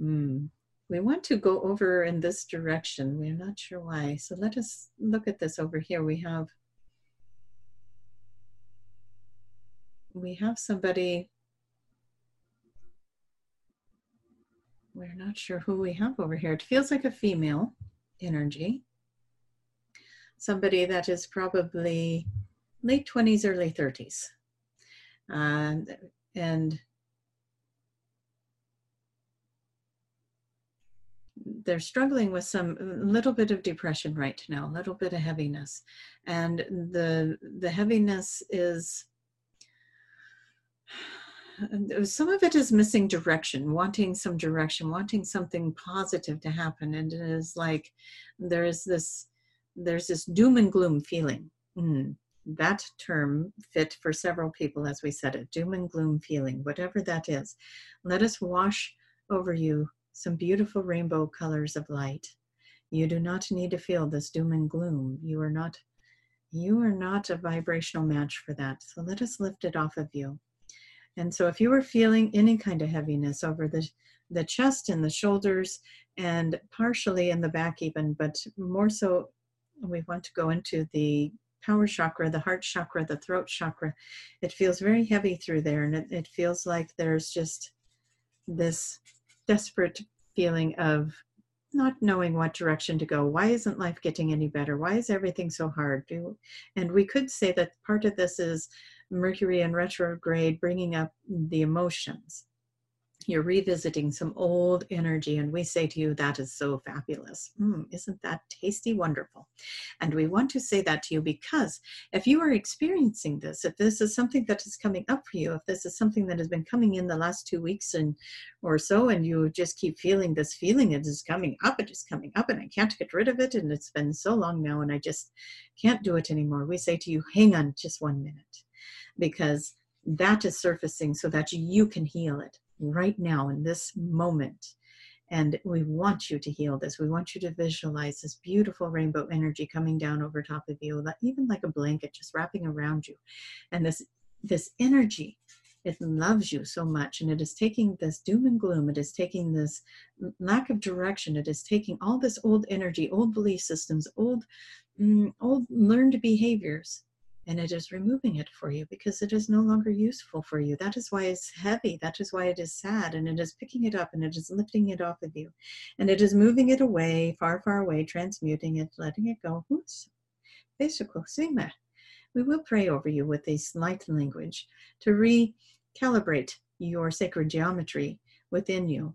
Mm. We want to go over in this direction. We're not sure why. So let us look at this over here. We have we have somebody we're not sure who we have over here. It feels like a female energy somebody that is probably late 20s, early 30s. and um, and they're struggling with some little bit of depression right now, a little bit of heaviness. And the the heaviness is some of it is missing direction, wanting some direction, wanting something positive to happen. And it is like there is this there's this doom and gloom feeling. Mm, that term fit for several people, as we said it doom and gloom feeling, whatever that is. Let us wash over you some beautiful rainbow colors of light. You do not need to feel this doom and gloom. You are not you are not a vibrational match for that. So let us lift it off of you. And so if you are feeling any kind of heaviness over the the chest and the shoulders and partially in the back even, but more so we want to go into the power chakra, the heart chakra, the throat chakra. It feels very heavy through there, and it, it feels like there's just this desperate feeling of not knowing what direction to go. Why isn't life getting any better? Why is everything so hard? And we could say that part of this is Mercury in retrograde bringing up the emotions. you're revisiting some old energy and we say to you that is so fabulous. Mm, isn't that tasty wonderful? And we want to say that to you because if you are experiencing this if this is something that is coming up for you if this is something that has been coming in the last two weeks and or so and you just keep feeling this feeling it is coming up it is coming up and i can't get rid of it and it's been so long now and i just can't do it anymore we say to you hang on just one minute because that is surfacing so that you can heal it right now in this moment. And we want you to heal this. We want you to visualize this beautiful rainbow energy coming down over top of you, even like a blanket just wrapping around you. And this this energy, it loves you so much. And it is taking this doom and gloom, it is taking this lack of direction, it is taking all this old energy, old belief systems, old mm, old learned behaviors, and it is removing it for you because it is no longer useful for you. That is why it's heavy. That is why it is sad. And it is picking it up and it is lifting it off of you. And it is moving it away, far, far away, transmuting it, letting it go. We will pray over you with this light language to recalibrate your sacred geometry within you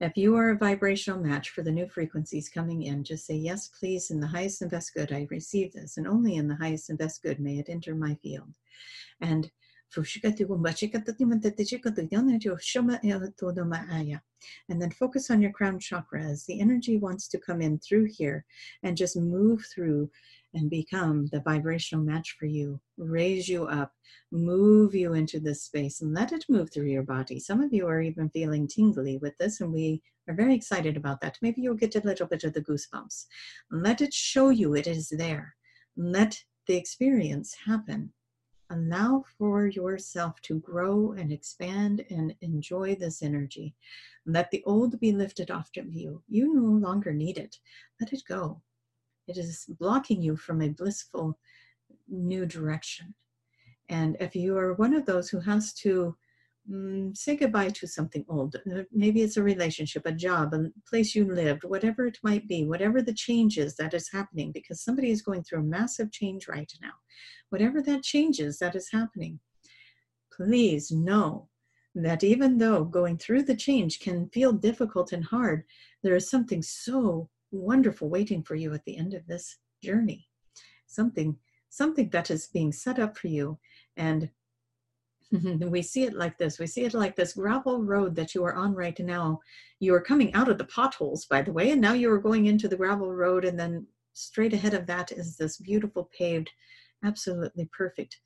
if you are a vibrational match for the new frequencies coming in, just say, Yes, please, in the highest and best good, I receive this, and only in the highest and best good may it enter my field. And and then focus on your crown chakra as the energy wants to come in through here and just move through and become the vibrational match for you. Raise you up, move you into this space, and let it move through your body. Some of you are even feeling tingly with this, and we are very excited about that. Maybe you'll get a little bit of the goosebumps. Let it show you it is there. Let the experience happen. Allow for yourself to grow and expand and enjoy this energy. Let the old be lifted off of you. You no longer need it. Let it go. It is blocking you from a blissful new direction. And if you are one of those who has to mm, say goodbye to something old, uh, maybe it's a relationship, a job, a place you lived, whatever it might be, whatever the change is that is happening, because somebody is going through a massive change right now, whatever that change is that is happening, please know that even though going through the change can feel difficult and hard, there is something so wonderful waiting for you at the end of this journey. Something, something that is being set up for you. And Mm-hmm. we see it like this. We see it like this gravel road that you are on right now. You are coming out of the potholes, by the way, and now you are going into the gravel road, and then straight ahead of that is this beautiful paved, absolutely perfect,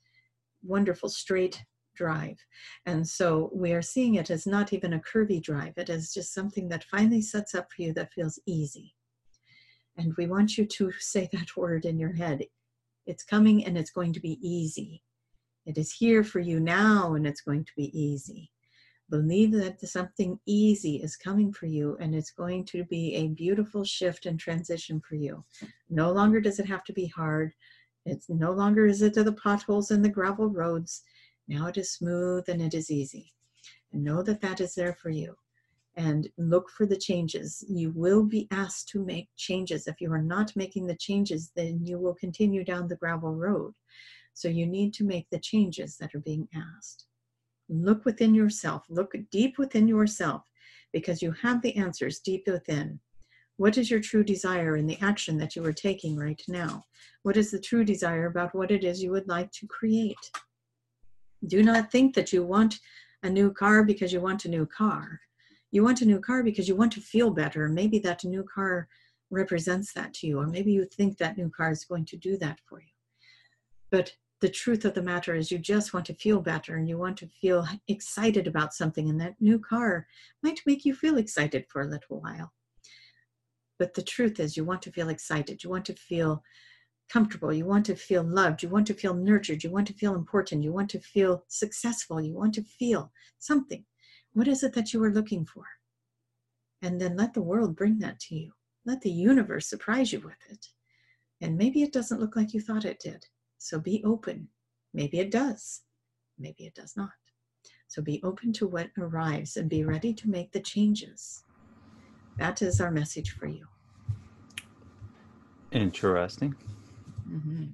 wonderful straight drive. And so we are seeing it as not even a curvy drive. It is just something that finally sets up for you that feels easy. And we want you to say that word in your head. It's coming and it's going to be easy. It is here for you now and it's going to be easy. Believe that something easy is coming for you and it's going to be a beautiful shift and transition for you. No longer does it have to be hard. It's no longer is it to the potholes and the gravel roads. Now it is smooth and it is easy. And know that that is there for you and look for the changes. You will be asked to make changes. If you are not making the changes, then you will continue down the gravel road. So you need to make the changes that are being asked. Look within yourself, look deep within yourself, because you have the answers deep within. What is your true desire in the action that you are taking right now? What is the true desire about what it is you would like to create? Do not think that you want a new car because you want a new car you want a new car because you want to feel better. Maybe that new car represents that to you, or maybe you think that new car is going to do that for you. But the truth of the matter is, you just want to feel better and you want to feel excited about something, and that new car might make you feel excited for a little while. But the truth is, you want to feel excited, you want to feel comfortable, you want to feel loved, you want to feel nurtured, you want to feel important, you want to feel successful, you want to feel something. What is it that you are looking for? And then let the world bring that to you. Let the universe surprise you with it. And maybe it doesn't look like you thought it did. So be open. Maybe it does. Maybe it does not. So be open to what arrives and be ready to make the changes. That is our message for you. Interesting. Mm-hmm.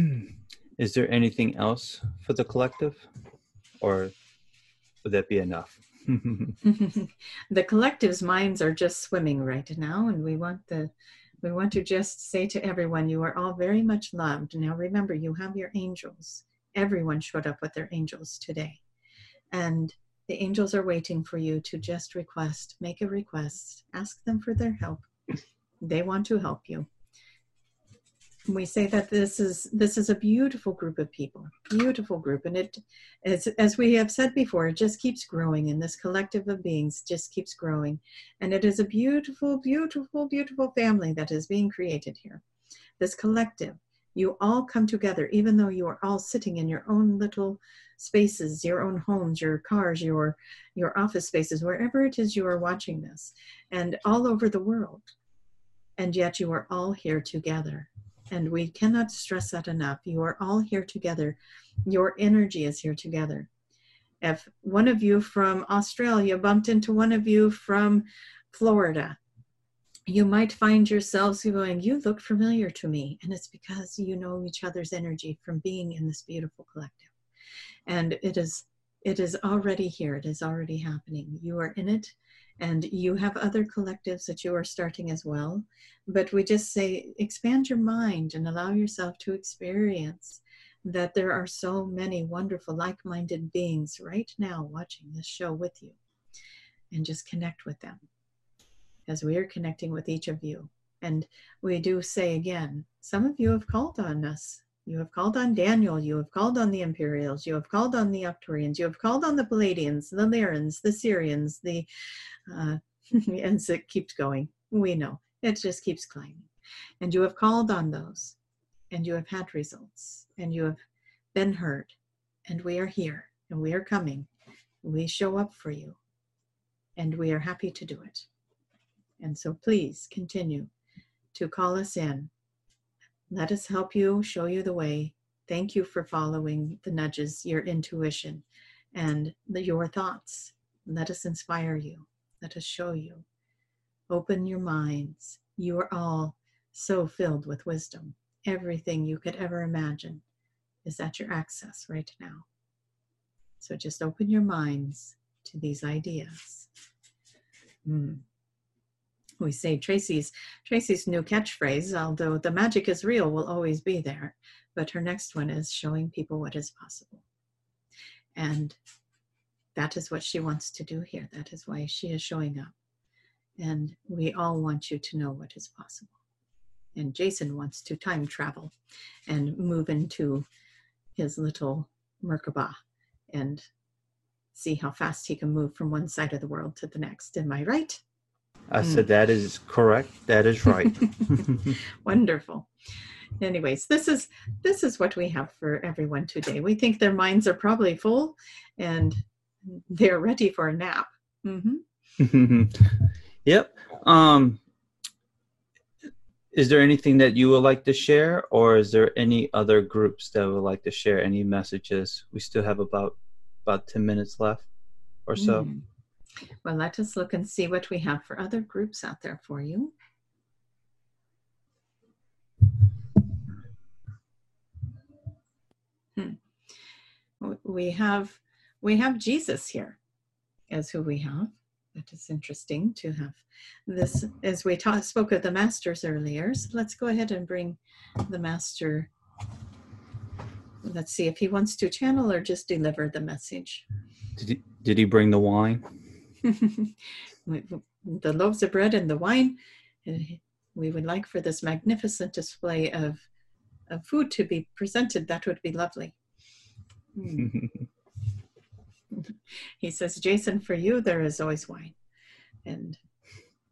Is there anything else for the collective? Or would that be enough? the collective's minds are just swimming right now, and we want the we want to just say to everyone, you are all very much loved. Now remember, you have your angels. Everyone showed up with their angels today. And the angels are waiting for you to just request, make a request, ask them for their help. They want to help you we say that this is this is a beautiful group of people beautiful group. And it as, as we have said before it just keeps growing and this collective of beings just keeps growing. And it is a beautiful beautiful beautiful family that is being created here. This collective you all come together even though you are all sitting in your own little spaces your own homes your cars your your office spaces wherever it is you are watching this and all over the world. And yet you are all here together and we cannot stress that enough. You are all here together. Your energy is here together. If one of you from Australia bumped into one of you from Florida, you might find yourselves going, You look familiar to me. And it's because you know each other's energy from being in this beautiful collective. And it is it is already here, it is already happening. You are in it and you have other collectives that you are starting as well. But we just say expand your mind and allow yourself to experience that there are so many wonderful, like minded beings right now watching this show with you. And just connect with them as we are connecting with each of you. And we do say again, some of you have called on us you have called on Daniel, you have called on the Imperials, you have called on the Arcturians, you have called on the Pleiadians, the Lyrans, the Sirians, the, uh, and it keeps going. We know, it just keeps climbing. And you have called on those, and you have had results, and you have been heard, and we are here, and we are coming. We show up for you, and we are happy to do it. And so please continue to call us in let us help you, show you the way. Thank you for following the nudges, your intuition, and the, your thoughts. Let us inspire you. Let us show you. Open your minds. You are all so filled with wisdom. Everything you could ever imagine is at your access right now. So just open your minds to these ideas. Mm we say Tracy's Tracy's new catchphrase, although the magic is real, will always be there. But her next one is showing people what is possible. And that is what she wants to do here. That is why she is showing up. And we all want you to know what is possible. And Jason wants to time travel and move into his little Merkaba and see how fast he can move from one side of the world to the next. Am I right? I mm. said that is correct. That is right. Wonderful. Anyways, this is this is what we have for everyone today. We think their minds are probably full and they're ready for a nap. Mm-hmm. yep. Um, is there anything that you would like to share, or is there any other groups that would like to share any messages? We still have about about ten minutes left, or so. Mm. Well, let us look and see what we have for other groups out there for you. Hmm. We have we have Jesus here as who we have. That is interesting to have this as we talk, spoke of the masters earlier. So let's go ahead and bring the master. Let's see if he wants to channel or just deliver the message. Did he, did he bring the wine? the loaves of bread and the wine. We would like for this magnificent display of, of food to be presented. That would be lovely. he says, Jason, for you, there is always wine. And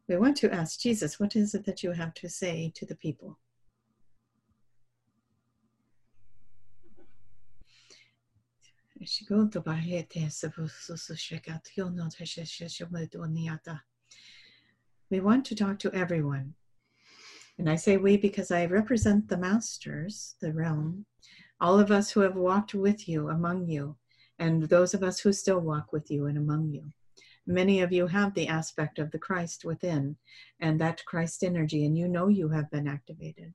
we want to ask Jesus, what is it that you have to say to the people? We want to talk to everyone. And I say we because I represent the masters, the realm, all of us who have walked with you, among you, and those of us who still walk with you and among you. Many of you have the aspect of the Christ within and that Christ energy, and you know you have been activated.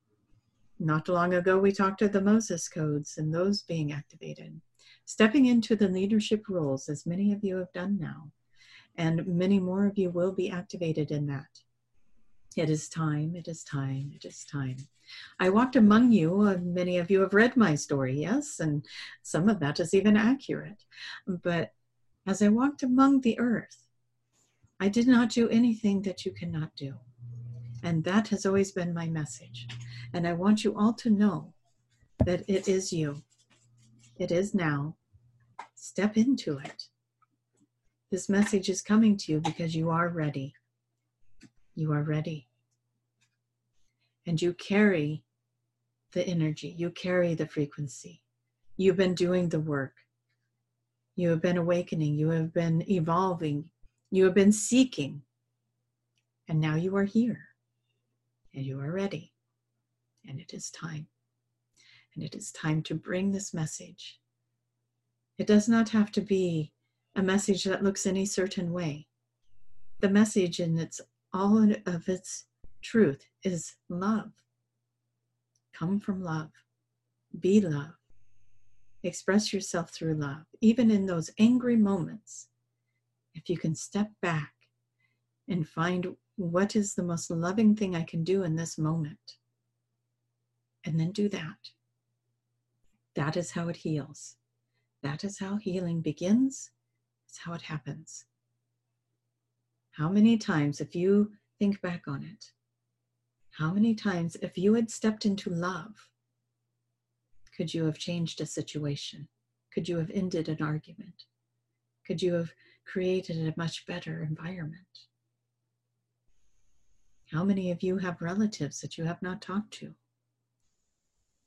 Not long ago, we talked of the Moses codes and those being activated, stepping into the leadership roles, as many of you have done now, and many more of you will be activated in that. It is time, it is time, it is time. I walked among you, many of you have read my story, yes, and some of that is even accurate. But as I walked among the earth, I did not do anything that you cannot do. And that has always been my message. And I want you all to know that it is you. It is now. Step into it. This message is coming to you because you are ready. You are ready. And you carry the energy, you carry the frequency. You've been doing the work. You have been awakening. You have been evolving. You have been seeking. And now you are here. And you are ready. And it is time. And it is time to bring this message. It does not have to be a message that looks any certain way. The message in its all of its truth is love. Come from love. Be love. Express yourself through love, even in those angry moments. If you can step back and find what is the most loving thing I can do in this moment, and then do that. That is how it heals. That is how healing begins. It's how it happens. How many times, if you think back on it, how many times, if you had stepped into love, could you have changed a situation? Could you have ended an argument? Could you have created a much better environment? How many of you have relatives that you have not talked to?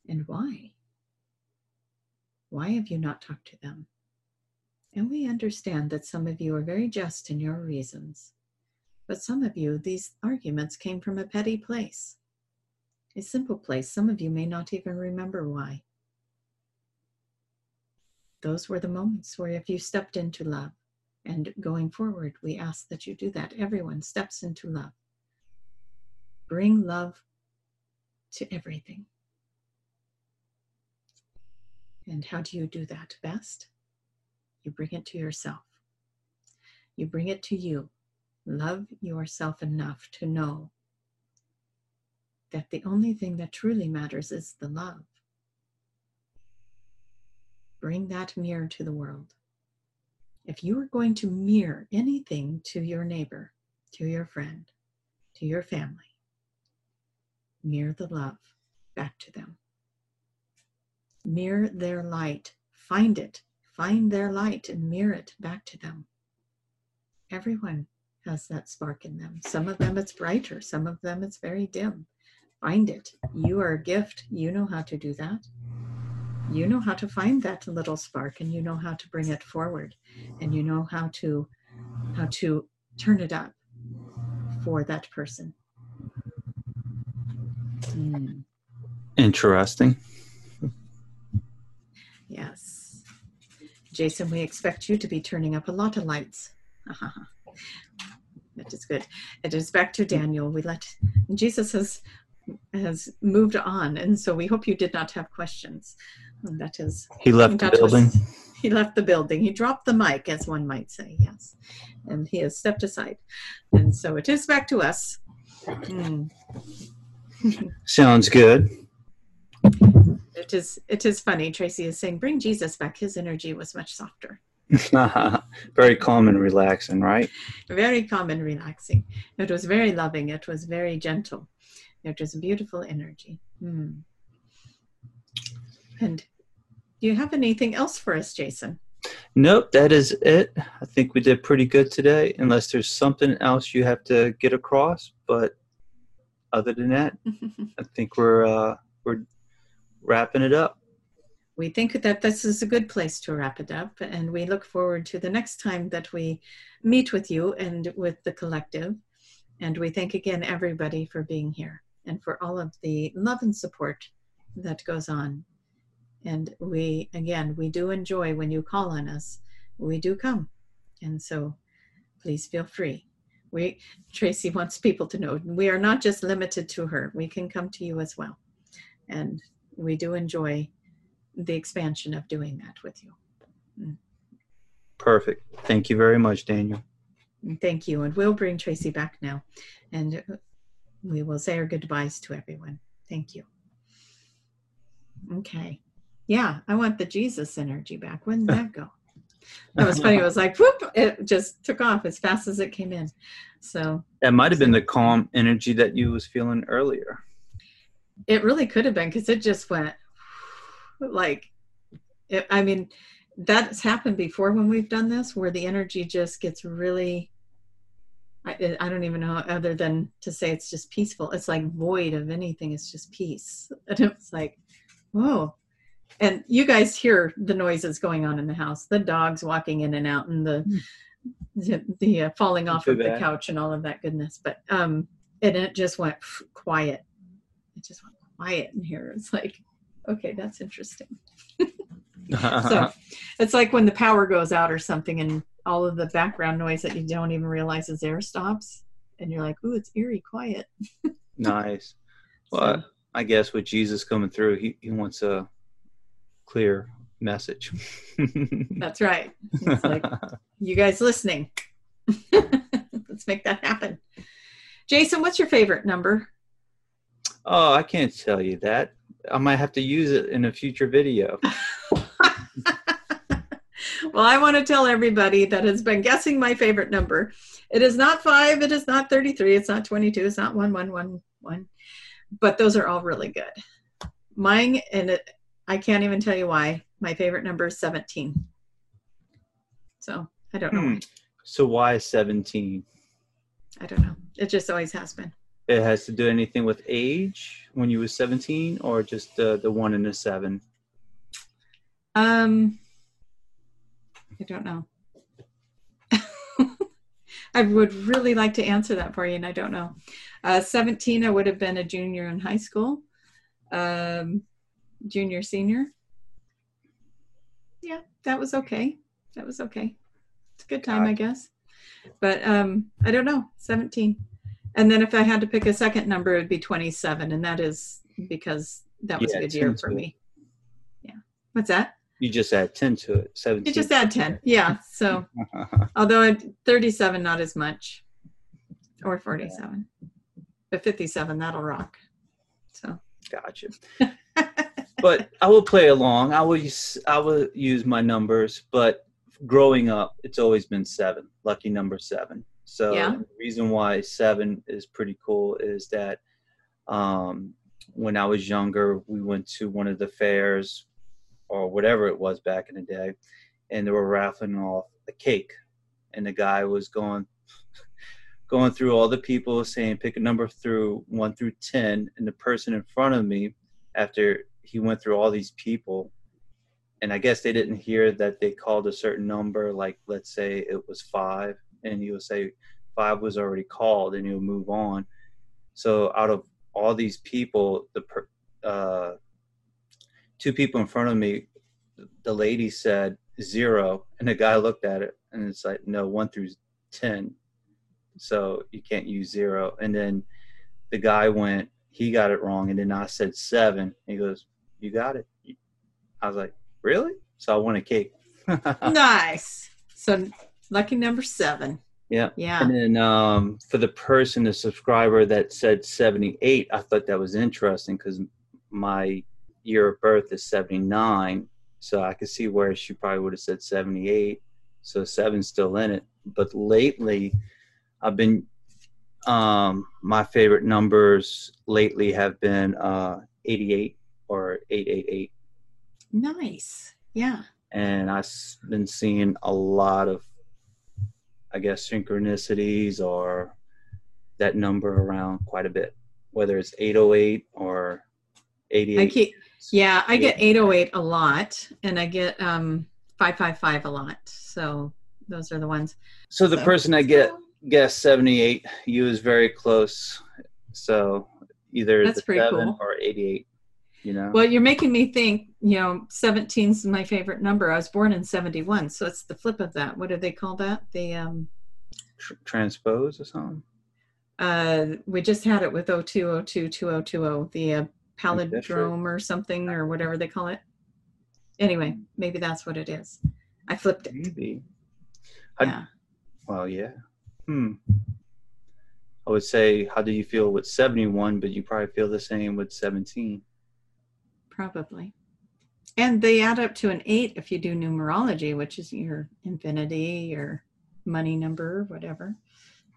And why? Why have you not talked to them? And we understand that some of you are very just in your reasons. But some of you, these arguments came from a petty place, a simple place. Some of you may not even remember why those were the moments where if you stepped into love and going forward we ask that you do that everyone steps into love bring love to everything and how do you do that best you bring it to yourself you bring it to you love yourself enough to know that the only thing that truly matters is the love Bring that mirror to the world. If you are going to mirror anything to your neighbor, to your friend, to your family, mirror the love back to them. Mirror their light. Find it. Find their light and mirror it back to them. Everyone has that spark in them. Some of them it's brighter, some of them it's very dim. Find it. You are a gift. You know how to do that you know how to find that little spark and you know how to bring it forward and you know how to how to turn it up for that person mm. interesting yes jason we expect you to be turning up a lot of lights that is good it is back to daniel we let jesus has has moved on and so we hope you did not have questions and that is he left the building. Was, he left the building. He dropped the mic, as one might say. Yes, and he has stepped aside, and so it is back to us. Mm. Sounds good. It is. It is funny. Tracy is saying, "Bring Jesus back." His energy was much softer. very calm and relaxing, right? Very calm and relaxing. It was very loving. It was very gentle. It was beautiful energy. Mm. And do you have anything else for us, Jason? Nope, that is it. I think we did pretty good today, unless there's something else you have to get across. But other than that, I think we're uh, we're wrapping it up. We think that this is a good place to wrap it up, and we look forward to the next time that we meet with you and with the collective. And we thank again everybody for being here and for all of the love and support that goes on. And we, again, we do enjoy when you call on us. We do come. And so please feel free. We, Tracy wants people to know we are not just limited to her. We can come to you as well. And we do enjoy the expansion of doing that with you. Mm. Perfect. Thank you very much, Daniel. Thank you. And we'll bring Tracy back now. And we will say our goodbyes to everyone. Thank you. Okay. Yeah, I want the Jesus energy back. When did that go? That was funny. It was like whoop, it just took off as fast as it came in. So that might have been the calm energy that you was feeling earlier. It really could have been because it just went like it, I mean, that's happened before when we've done this where the energy just gets really I, I don't even know other than to say it's just peaceful. It's like void of anything. It's just peace. And it's like whoa. And you guys hear the noises going on in the house the dogs walking in and out and the mm. the, the uh, falling off of bad. the couch and all of that goodness. But um and it just went quiet it just went quiet in here. It's like okay that's interesting. So it's like when the power goes out or something and all of the background noise that you don't even realize is there stops and you're like ooh it's eerie quiet. Nice. Well so, i guess with jesus coming through he, he wants a clear message. That's right. It's like you guys listening. Let's make that happen. Jason what's your favorite number oh i can't tell you that i might have to use it in a future video well, I want to tell everybody that has been guessing my favorite number. It is not five, it is not 33, it's not 22, it's not 1111, but those are all really good. Mine, and it, I can't even tell you why, my favorite number is 17. So I don't know hmm. why. So why 17? I don't know. It just always has been. It has to do anything with age when you were 17 or just the, the one and the seven? Um, I don't know. I would really like to answer that for you, and I don't know. Uh, 17, I would have been a junior in high school, um, junior, senior. Yeah, that was okay. That was okay. It's a good time, I guess. But um, I don't know, 17. And then if I had to pick a second number, it would be 27, and that is because that was yeah, a good year for me. Yeah. What's that? You just add 10 to it. 17. You just add 10. Yeah. So, although at 37, not as much, or 47, but 57, that'll rock. So, gotcha. but I will play along. I will use, I will use my numbers, but growing up, it's always been seven, lucky number seven. So, yeah. the reason why seven is pretty cool is that um, when I was younger, we went to one of the fairs or whatever it was back in the day, and they were raffling off a cake, and the guy was going going through all the people saying pick a number through one through ten, and the person in front of me, after he went through all these people, and I guess they didn't hear that they called a certain number, like let's say it was five, and he will say five was already called, and he'll move on. So out of all these people, the uh, two people in front of me, the lady said zero, and the guy looked at it, and it's like no, one through ten, so you can't use zero. And then the guy went, he got it wrong, and then I said seven. He goes, you got it. I was like, really? So I won a cake. nice. So lucky number seven. Yeah. Yeah. And then um, for the person, the subscriber that said 78, I thought that was interesting because my year of birth is 79 so i could see where she probably would have said 78 so seven's still in it but lately i've been um my favorite numbers lately have been uh 88 or 888 nice yeah and i've been seeing a lot of i guess synchronicities or that number around quite a bit whether it's 808 or 88 I keep, yeah, I get 808 a lot and I get um 555 a lot. So those are the ones. So the so, person I get guess 78. You is very close. So either That's the seven cool. or 88. You know. Well, you're making me think, you know, 17 is my favorite number. I was born in 71, so it's the flip of that. What do they call that? The um Tr- transpose or something. uh we just had it with 0202 2020, the uh, palindrome or something or whatever they call it. Anyway, maybe that's what it is. I flipped it. Maybe. I- Yeah. Well, yeah. Hmm. I would say, how do you feel with 71? But you probably feel the same with 17. Probably. And they add up to an eight if you do numerology, which is your infinity, your money number, whatever.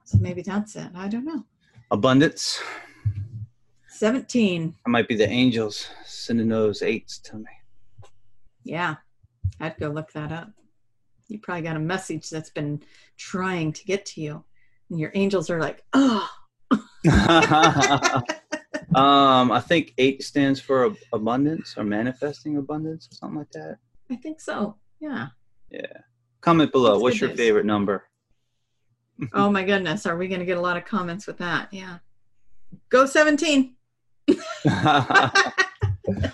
So maybe that's it. I don't know. Abundance. 17. I might be the angels sending those eights to me. Yeah. I'd go look that up. You probably got a message that's been trying to get to you. And your angels are like, oh, um, I think eight stands for ab- abundance or manifesting abundance or something like that. I think so. Yeah. Yeah. Comment below. That's What's your news. favorite number? Oh my goodness. Are we going to get a lot of comments with that? Yeah. Go 17.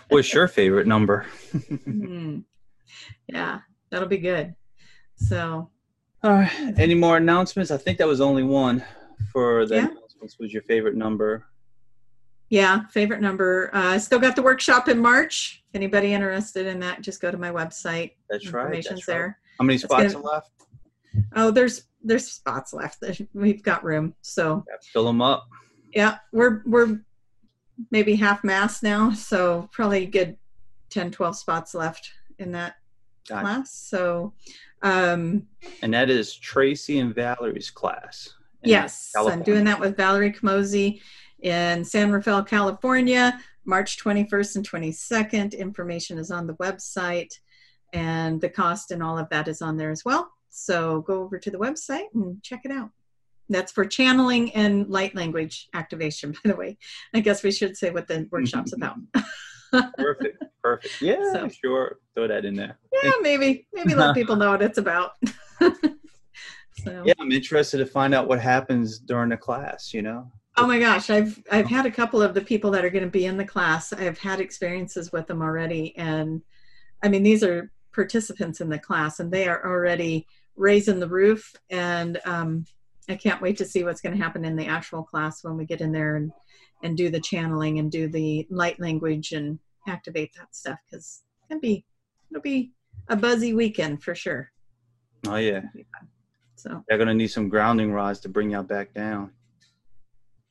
What's your favorite number? Hmm. Yeah. That'll be good. So All right. Any more announcements? I think that was only one for the Yeah. announcements. Was your favorite number? Yeah, favorite number. Uh, I still got the workshop in March. If anybody interested in that, just go to my website. That's right. Information's That's right. there. How many spots gonna- are left? Oh, there's there's spots left. We've got room. So Yeah, fill them up. yeah, we're we're maybe half mass now. So probably a good 10, 12 spots left in that Gotcha. class. So um, And that is Tracy and Valerie's class. in yes, I'm doing that with Valerie Camozzi in San Rafael, California, March 21st and 22nd. Information is on the website, and the cost and all of that is on there as well. So go over to the website and check it out. That's for channeling and light language activation, by the way. I guess we should say what the workshop's mm-hmm. about. Perfect. Perfect. Yeah, So- sure. Throw that in there. yeah, maybe, maybe let people know what it's about. so. Yeah, I'm interested to find out what happens during the class, you know? Oh my gosh, I've I've had a couple of the people that are going to be in the class. I've had experiences with them already, and I mean these are participants in the class, and they are already raising the roof. And um, I can't wait to see what's going to happen in the actual class when we get in there and and do the channeling and do the light language and activate that stuff because it'll be it'll be a buzzy weekend for sure. Oh, yeah. It'll be fun. So They're going to need some grounding rods to bring y'all back down,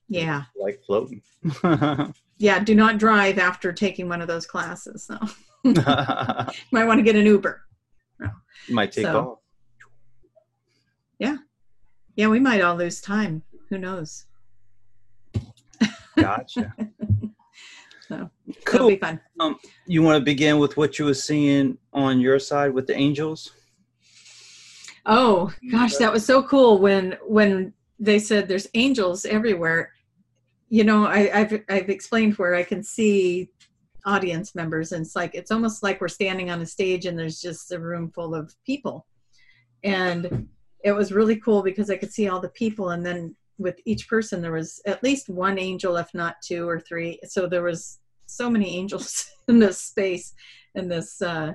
yeah, like floating. yeah. Do not drive after taking one of those classes. So might want to get an Uber. Might take So- off. Yeah, Yeah, we might all lose time. Who knows? Gotcha. So it'll Cool. be fun. Um, You want to begin with what you were seeing on your side with the angels? Oh gosh, that was so cool when when they said there's angels everywhere. You know, I, I've I've explained where I can see audience members, and it's like it's almost like we're standing on a stage and there's just a room full of people, and it was really cool because I could see all the people, and then with each person there was at least one angel, if not two or three. So there was so many angels in this space, in this uh,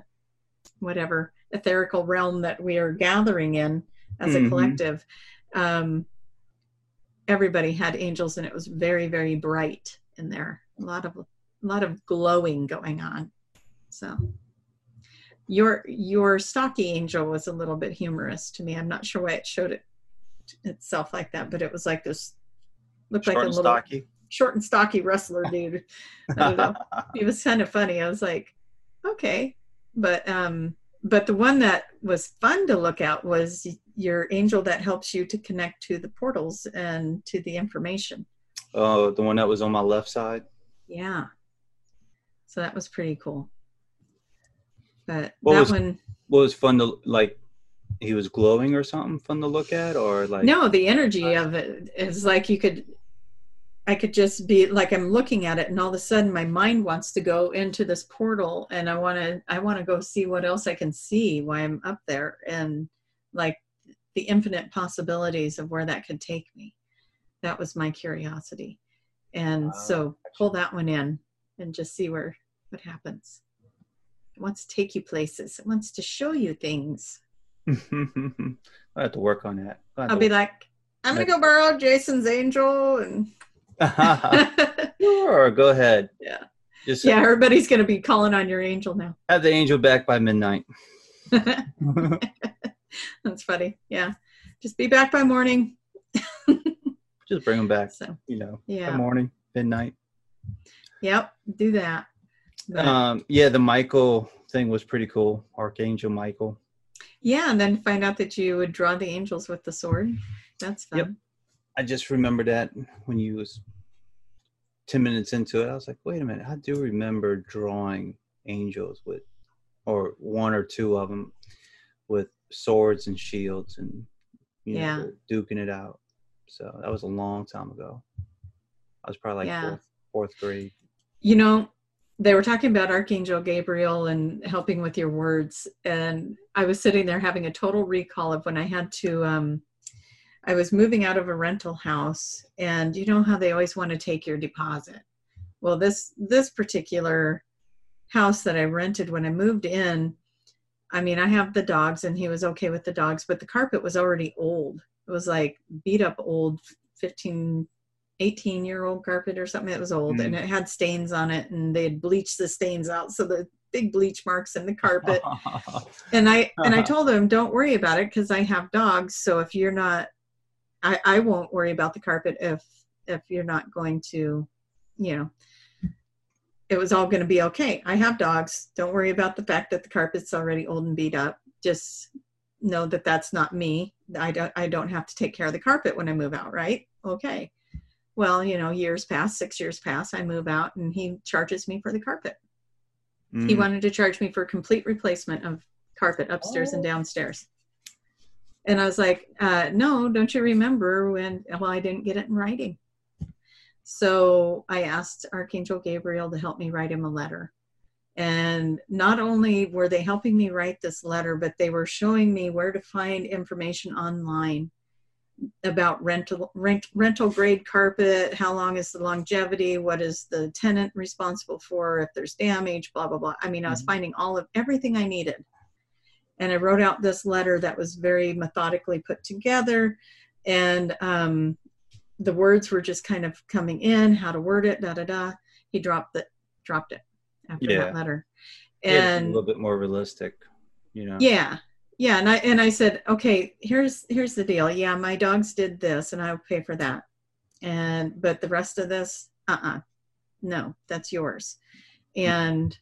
whatever etherical realm that we are gathering in as a Mhm. collective. Um, everybody had angels, and it was very, very bright in there. A lot of, a lot of glowing going on. So, your your stocky angel was a little bit humorous to me. I'm not sure why it showed it itself like that, but it was like this looked Short like a little stocky. short and stocky wrestler dude. I don't know it was kind of funny. I was like, okay, but um, but the one that was fun to look at was your angel that helps you to connect to the portals and to the information. oh, the one that was on my left side. Yeah, so that was pretty cool. But What that was- one, What was fun to like? He was glowing or something fun to look at, or like no, the energy of it is like you could. I could just be like I'm looking at it, and all of a sudden my mind wants to go into this portal, and I want to I want to go see what else I can see while I'm up there, and like the infinite possibilities of where that could take me. That was my curiosity. And Wow. so pull that one in and just see where what happens. It wants to take you places. It wants to show you things. I have to work on that. I'll be like, I'm gonna go borrow Jason's angel and sure, go ahead. Yeah. Just yeah, everybody's gonna be calling on your angel now. have the angel back by midnight. That's funny. Yeah. Just be back by morning. Just bring them back. So You know, yeah. morning, midnight. Yep, do that. But- Um, yeah, the Michael thing was pretty cool. Archangel Michael. yeah, and then find out that you would draw the angels with the sword. That's fun. Yep. I just remember that when you was ten minutes into it, I was like, wait a minute, I do remember drawing angels with, or one or two of them, with swords and shields and you know, Yeah. duking it out. So that was a long time ago. I was probably like Yeah. fourth, fourth grade. You know, they were talking about Archangel Gabriel and helping with your words. And I was sitting there having a total recall of when I had to, um, I was moving out of a rental house and you know how they always want to take your deposit. Well, this, this particular house that I rented when I moved in, I mean, I have the dogs and he was okay with the dogs, but the carpet was already old. It was like beat up old 15, 18 year old carpet or something that was old Mm. and it had stains on it and they had bleached the stains out. So the big bleach marks in the carpet. and I, and I told him, don't worry about it because I have dogs. So if you're not, I, I won't worry about the carpet if, if you're not going to, you know, it was all going to be okay. I have dogs. Don't worry about the fact that the carpet's already old and beat up. Just know that that's not me. I don't I don't have to take care of the carpet when I move out, right? Okay. Well, you know, years pass, 6 years pass, I move out and he charges me for the carpet. He Mm. wanted to charge me for complete replacement of carpet upstairs and Oh. downstairs. And I was like, uh, no, don't you remember when, well, I didn't get it in writing. So I asked Archangel Gabriel to help me write him a letter. And not only were they helping me write this letter, but they were showing me where to find information online about rental rent, rental grade carpet, how long is the longevity, what is the tenant responsible for if there's damage, blah blah blah. I mean, I was Mhm. finding all of everything I needed. And I wrote out this letter that was very methodically put together and um, the words were just kind of coming in, how to word it, da da da. He dropped it, dropped it after Yeah. that letter. Yeah, it's a little bit more realistic, you know. yeah yeah and i and i said okay here's here's the deal yeah my dogs did this and i'll pay for that and but the rest of this uh-uh no that's yours and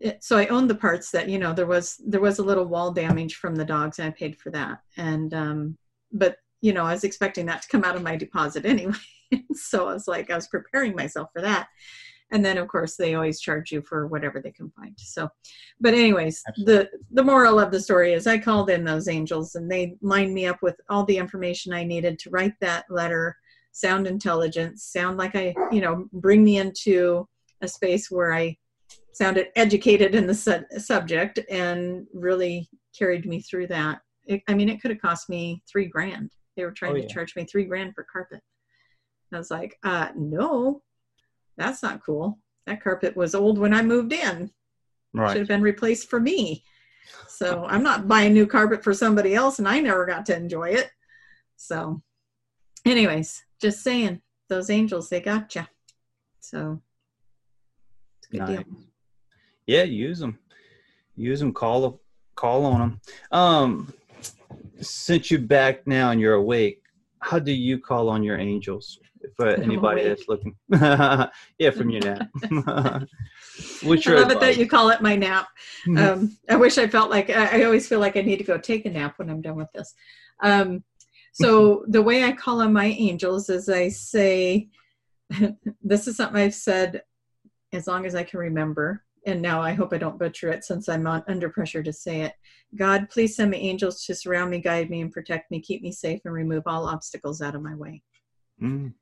it, so i owned the parts that you know there was there was a little wall damage from the dogs and i paid for that and um but you know i was expecting that to come out of my deposit anyway. So i was like i was preparing myself for that. And then of course they always charge you for whatever they can find. So but anyways the the moral of the story is i called in those angels and they lined me up with all the information i needed to write that letter sound intelligent sound like i you know bring me into a space where i sounded educated in the su- subject and really carried me through that. It, i mean it could have cost me three grand they were trying Oh, to yeah. charge me three grand for carpet i was like uh no that's not cool that carpet was old when i moved in should have been replaced for me. So I'm not buying new carpet for somebody else and I never got to enjoy it. So anyways, just saying, those angels, they got you. So it's a good Nice. deal. Yeah, use them. Use them. Call call on them. Um, since you're back now and you're awake, how do you call on your angels? For anybody that's looking, yeah, from your nap. What's I love it that you call it my nap. Mhm. Um, I wish I felt like I, I always feel like I need to go take a nap when I'm done with this. Um, so the way I call on my angels is I say, this is something I've said as long as I can remember. And now I hope I don't butcher it since I'm on, under pressure to say it. God, please send me angels to surround me, guide me, and protect me, keep me safe, and remove all obstacles out of my way Mm.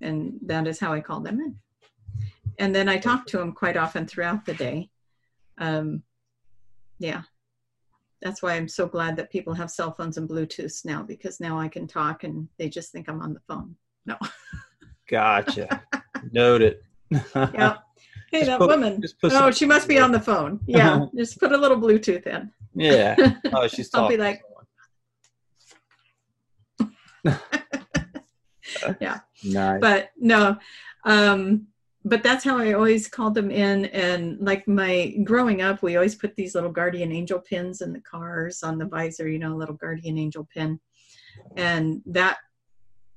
and that is how I call them in. And then I talk to them quite often throughout the day. Um, yeah, that's why I'm so glad that people have cell phones and Bluetooth now because now I can talk and they just think I'm on the phone. No. Gotcha. Noted. yeah. Hey, Just that put- woman. Oh, some- she must be on the phone. Yeah. just put a little Bluetooth in. Yeah. Oh, she's talking. I'll be like- Yeah. Nice. but no um but that's how i always called them in and like my growing up we always put these little guardian angel pins in the cars on the visor you know a little guardian angel pin and that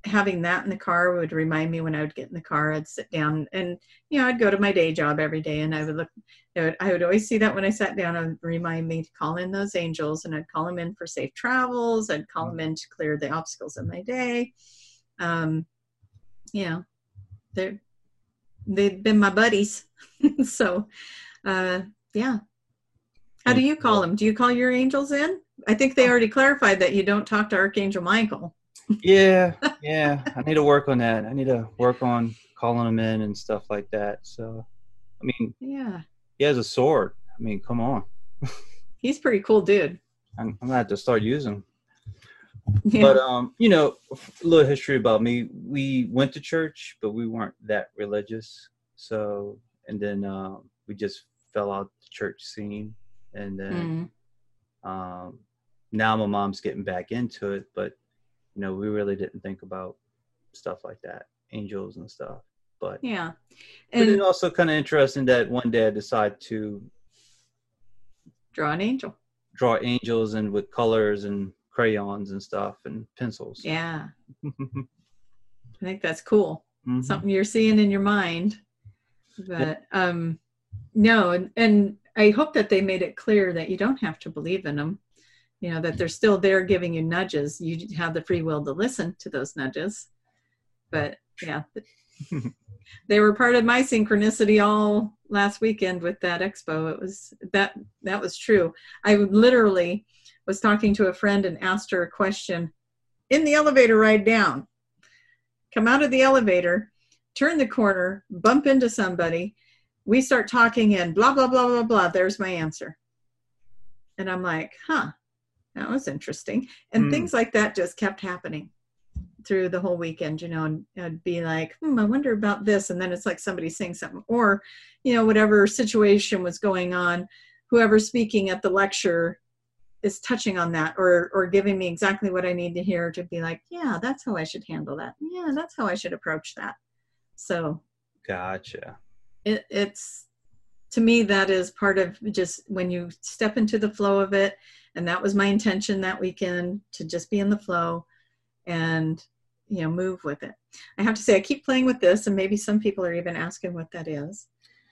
having that in the car would remind me when i would get in the car i'd sit down and you know i'd go to my day job every day and i would look I would, I would always see that when i sat down and remind me to call in those angels and i'd call them in for safe travels i'd call them in to clear the obstacles of my day um, you know, they're they've been my buddies. so, uh, yeah. How do you call them? Do you call your angels in? I think they already clarified that you don't talk to Archangel Michael. Yeah, yeah. I need to work on that. I need to work on calling him in and stuff like that. So, I mean, Yeah, he has a sword. I mean, come on. he's pretty cool dude. I'm, I'm gonna have to start using. Yeah. But um, you know, a little history about me. We went to church, but we weren't that religious. So, and then um, we just fell out the church scene, and then Mm. um, now my mom's getting back into it. But you know, we really didn't think about stuff like that, angels and stuff. But yeah, but it's also kind of interesting that one day I decided to draw an angel. draw angels and with colors and crayons and stuff and pencils. Yeah, I think that's cool. Mhm. something you're seeing in your mind but um no and, and i hope that they made it clear that you don't have to believe in them you know that they're still there giving you nudges. You have the free will to listen to those nudges. But yeah they were part of my synchronicity all last weekend with that expo. It was that that was true. I literally was talking to a friend and asked her a question. In the elevator ride down. Come out of the elevator, turn the corner, bump into somebody. We start talking and blah, blah, blah, blah, blah. There's my answer. And I'm like, huh, that was interesting. And Hmm. things like that just kept happening through the whole weekend, you know, and I'd be like, hmm, I wonder about this. And then it's like somebody saying something, or, you know, whatever situation was going on, whoever's speaking at the lecture is touching on that or or giving me exactly what I need to hear to be like, yeah, that's how I should handle that. Yeah, that's how I should approach that. So Gotcha. it, it's to me that is part of just when you step into the flow of it, and that was my intention that weekend to just be in the flow and you know move with it. I have to say I keep playing with this, and maybe some people are even asking what that is.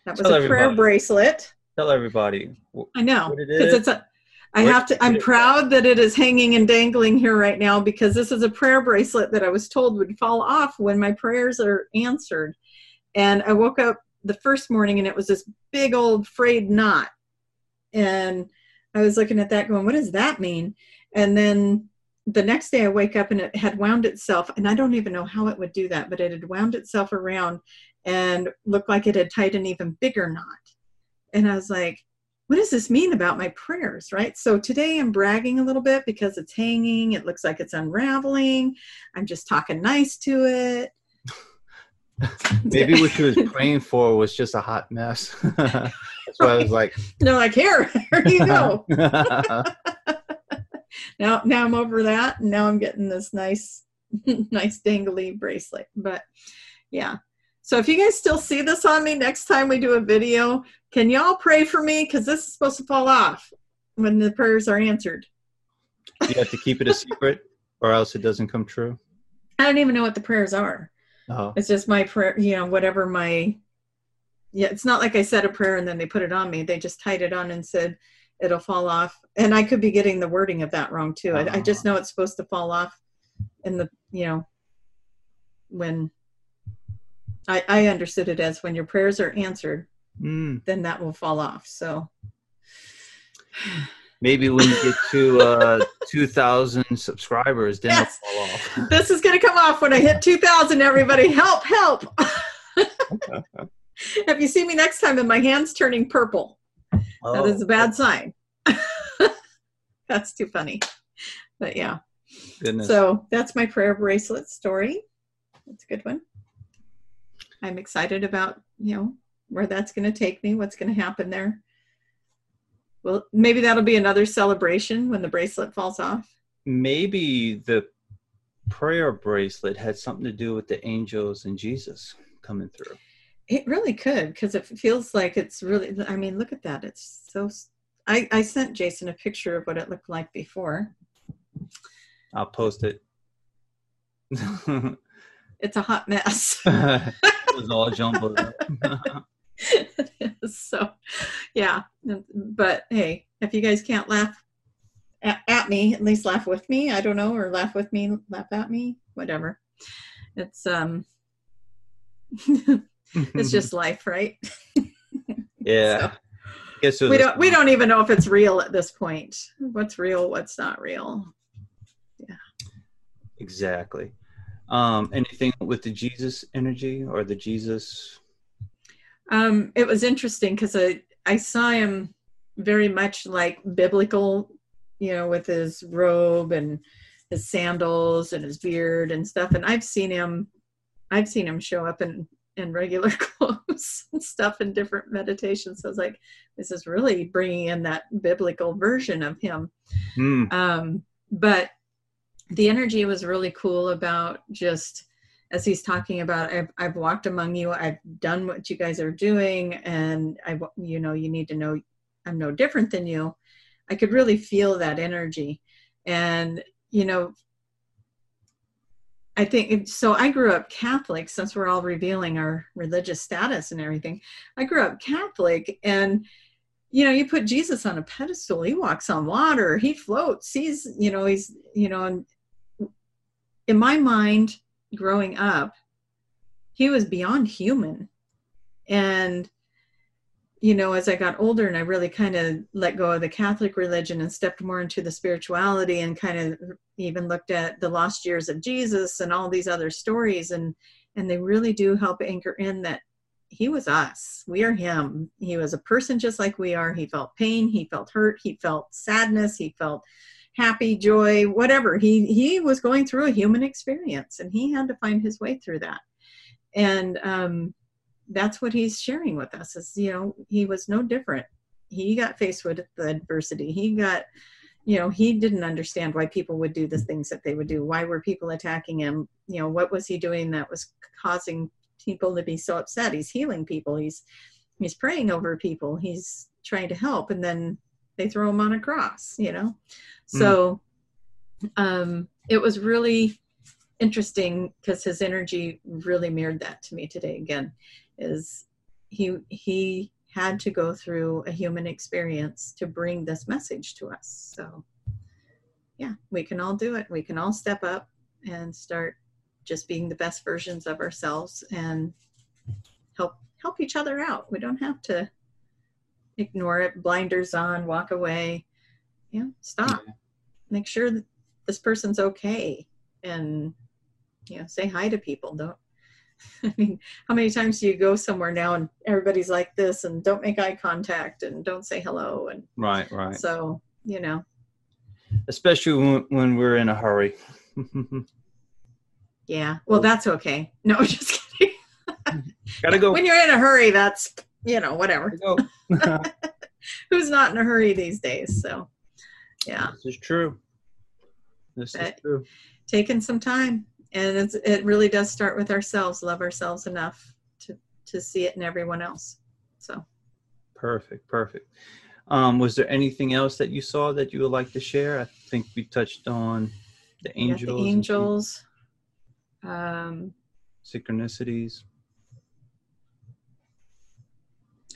That was Tell a prayer bracelet. Tell everybody. I know what it it's a. I What have to. I'm is. proud that it is hanging and dangling here right now because this is a prayer bracelet that I was told would fall off when my prayers are answered, and I woke up the first morning and it was this big old frayed knot, and I was looking at that going, "What does that mean?" And then the next day I wake up and it had wound itself, and I don't even know how it would do that, but it had wound itself around and looked like it had tied an even bigger knot. And I was like, what does this mean about my prayers right so today i'm bragging a little bit because it's hanging it looks like it's unraveling i'm just talking nice to it Maybe what she was praying for was just a hot mess. That's why I was like, they're like here here you go. Now now i'm over that. And now i'm getting this nice nice dangly bracelet. But yeah. So if you guys still see this on me next time we do a video can y'all pray for me? Because this is supposed to fall off when the prayers are answered. You have to keep it a secret or else it doesn't come true. i don't even know what the prayers are Oh, It's just my prayer, you know, whatever my, yeah, it's not like I said a prayer and then they put it on me. They just tied it on and said it'll fall off. And I could be getting the wording of that wrong too. I, I just know it's supposed to fall off in the, you know, when I, I understood it as when your prayers are answered, mm. then that will fall off. So Maybe when you get to uh, 2,000 subscribers, then Yes. it'll fall off. this is going to come off when I hit 2000, everybody. Help, help. if you see me next time and my hand's turning purple, that Oh, is a bad sign. that's too funny. But yeah. Goodness. So that's my prayer bracelet story. That's a good one. I'm excited about, you know, where that's going to take me, what's going to happen there. Well, maybe that'll be another celebration when the bracelet falls off. Maybe the prayer bracelet had something to do with the angels and Jesus coming through. It really could because it feels like it's really, I mean, look at that. It's so, I, I sent Jason a picture of what it looked like before. I'll post it. it's a hot mess. it was all jumbled up. so, yeah. But hey, if you guys can't laugh at, at, me, at least laugh with me. I don't know, or laugh with me, laugh at me, whatever. It's um, it's just life, right? yeah. So, we don't we don't even know if it's real at this point. What's real? What's not real? Yeah. Exactly. Um, anything with the Jesus energy or the Jesus? Um, it was interesting because I I saw him very much like biblical, you know, with his robe and his sandals and his beard and stuff. And I've seen him, I've seen him show up in in regular clothes and stuff in different meditations. So I was like, this is really bringing in that biblical version of him. Mm. Um, but the energy was really cool about just as he's talking about I've, I've walked among you i've done what you guys are doing and i you know you need to know i'm no different than you. I could really feel that energy. And you know i think so i grew up catholic since we're all revealing our religious status and everything. I grew up catholic and you know you put jesus on a pedestal he walks on water he floats he's you know he's you know and in my mind growing up he was beyond human. And you know as i got older and i really kind of let go of the catholic religion and stepped more into the spirituality and kind of even looked at the lost years of jesus and all these other stories and and they really do help anchor in that he was us. We are him. He was a person just like we are. He felt pain. He felt hurt. He felt sadness. He felt happy, joy, whatever. He he was going through a human experience, and he had to find his way through that. And um, that's what he's sharing with us. Is you know he was no different. He got faced with the adversity. He got you know he didn't understand why people would do the things that they would do why were people attacking him you know what was he doing that was causing people to be so upset he's healing people he's he's praying over people he's trying to help and then they throw him on a cross you know? So mm. um it was really interesting because his energy really mirrored that to me today again is he he had to go through a human experience to bring this message to us. So yeah we can all do it. We can all step up and start just being the best versions of ourselves and help help each other out. We don't have to ignore it, blinders on, walk away. Yeah, stop. Yeah. Make sure that this person's okay and you know, say hi to people. Don't I mean, how many times do you go somewhere now and everybody's like this and don't make eye contact and don't say hello and right, right. So, you know. Especially when, when we're in a hurry. yeah. Well, that's okay. No, just kidding. Gotta go. When you're in a hurry, that's you know, whatever. Who's not in a hurry these days? So, yeah. This is true. This but is true. Taking some time, and it's, it really does start with ourselves. Love ourselves enough to to see it in everyone else. So. Perfect. Perfect. Um, was there anything else that you saw that you would like to share? I think we touched on the angels. The angels. Um, synchronicities.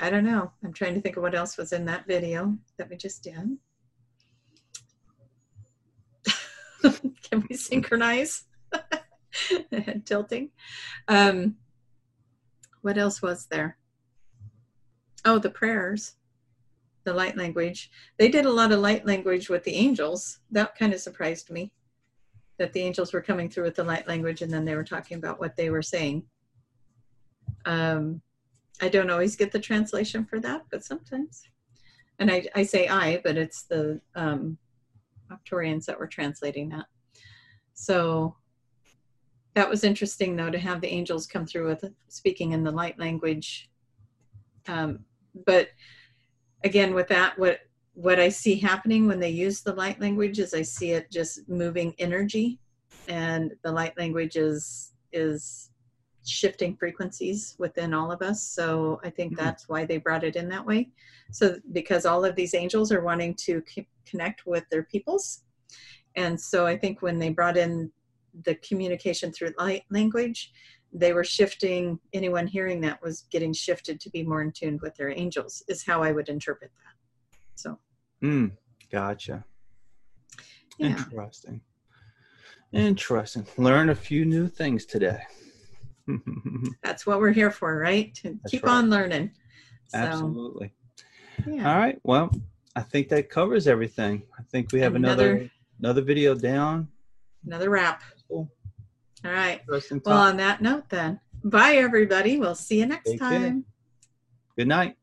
I don't know. I'm trying to think of what else was in that video that we just did. Can we synchronize? Head Tilting. Um, what else was there? Oh, the prayers, the light language. They did a lot of light language with the angels. That kind of surprised me that the angels were coming through with the light language and then they were talking about what they were saying. Um, I don't always get the translation for that, but sometimes. And I, I say I, but it's the um, Arcturians that were translating that. So that was interesting, though, to have the angels come through with speaking in the light language. Um, but again, with that, what what I see happening when they use the light language is I see it just moving energy, and the light language is is shifting frequencies within all of us. So I think mm-hmm. that's why they brought it in that way. So because all of these angels are wanting to connect with their peoples, and so I think when they brought in the communication through light language, they were shifting. Anyone hearing that was getting shifted to be more in tune with their angels. Is how I would interpret that. So. Mm, gotcha. Yeah. Interesting. Interesting. Learn a few new things today. That's what we're here for, right? To That's keep right. on learning. So, Absolutely. Yeah. All right. Well, I think that covers everything. I think we have another another, another video down. Another wrap. Cool. All right. Well, on that note, then, bye everybody. We'll see you next Take time. Care. Good night.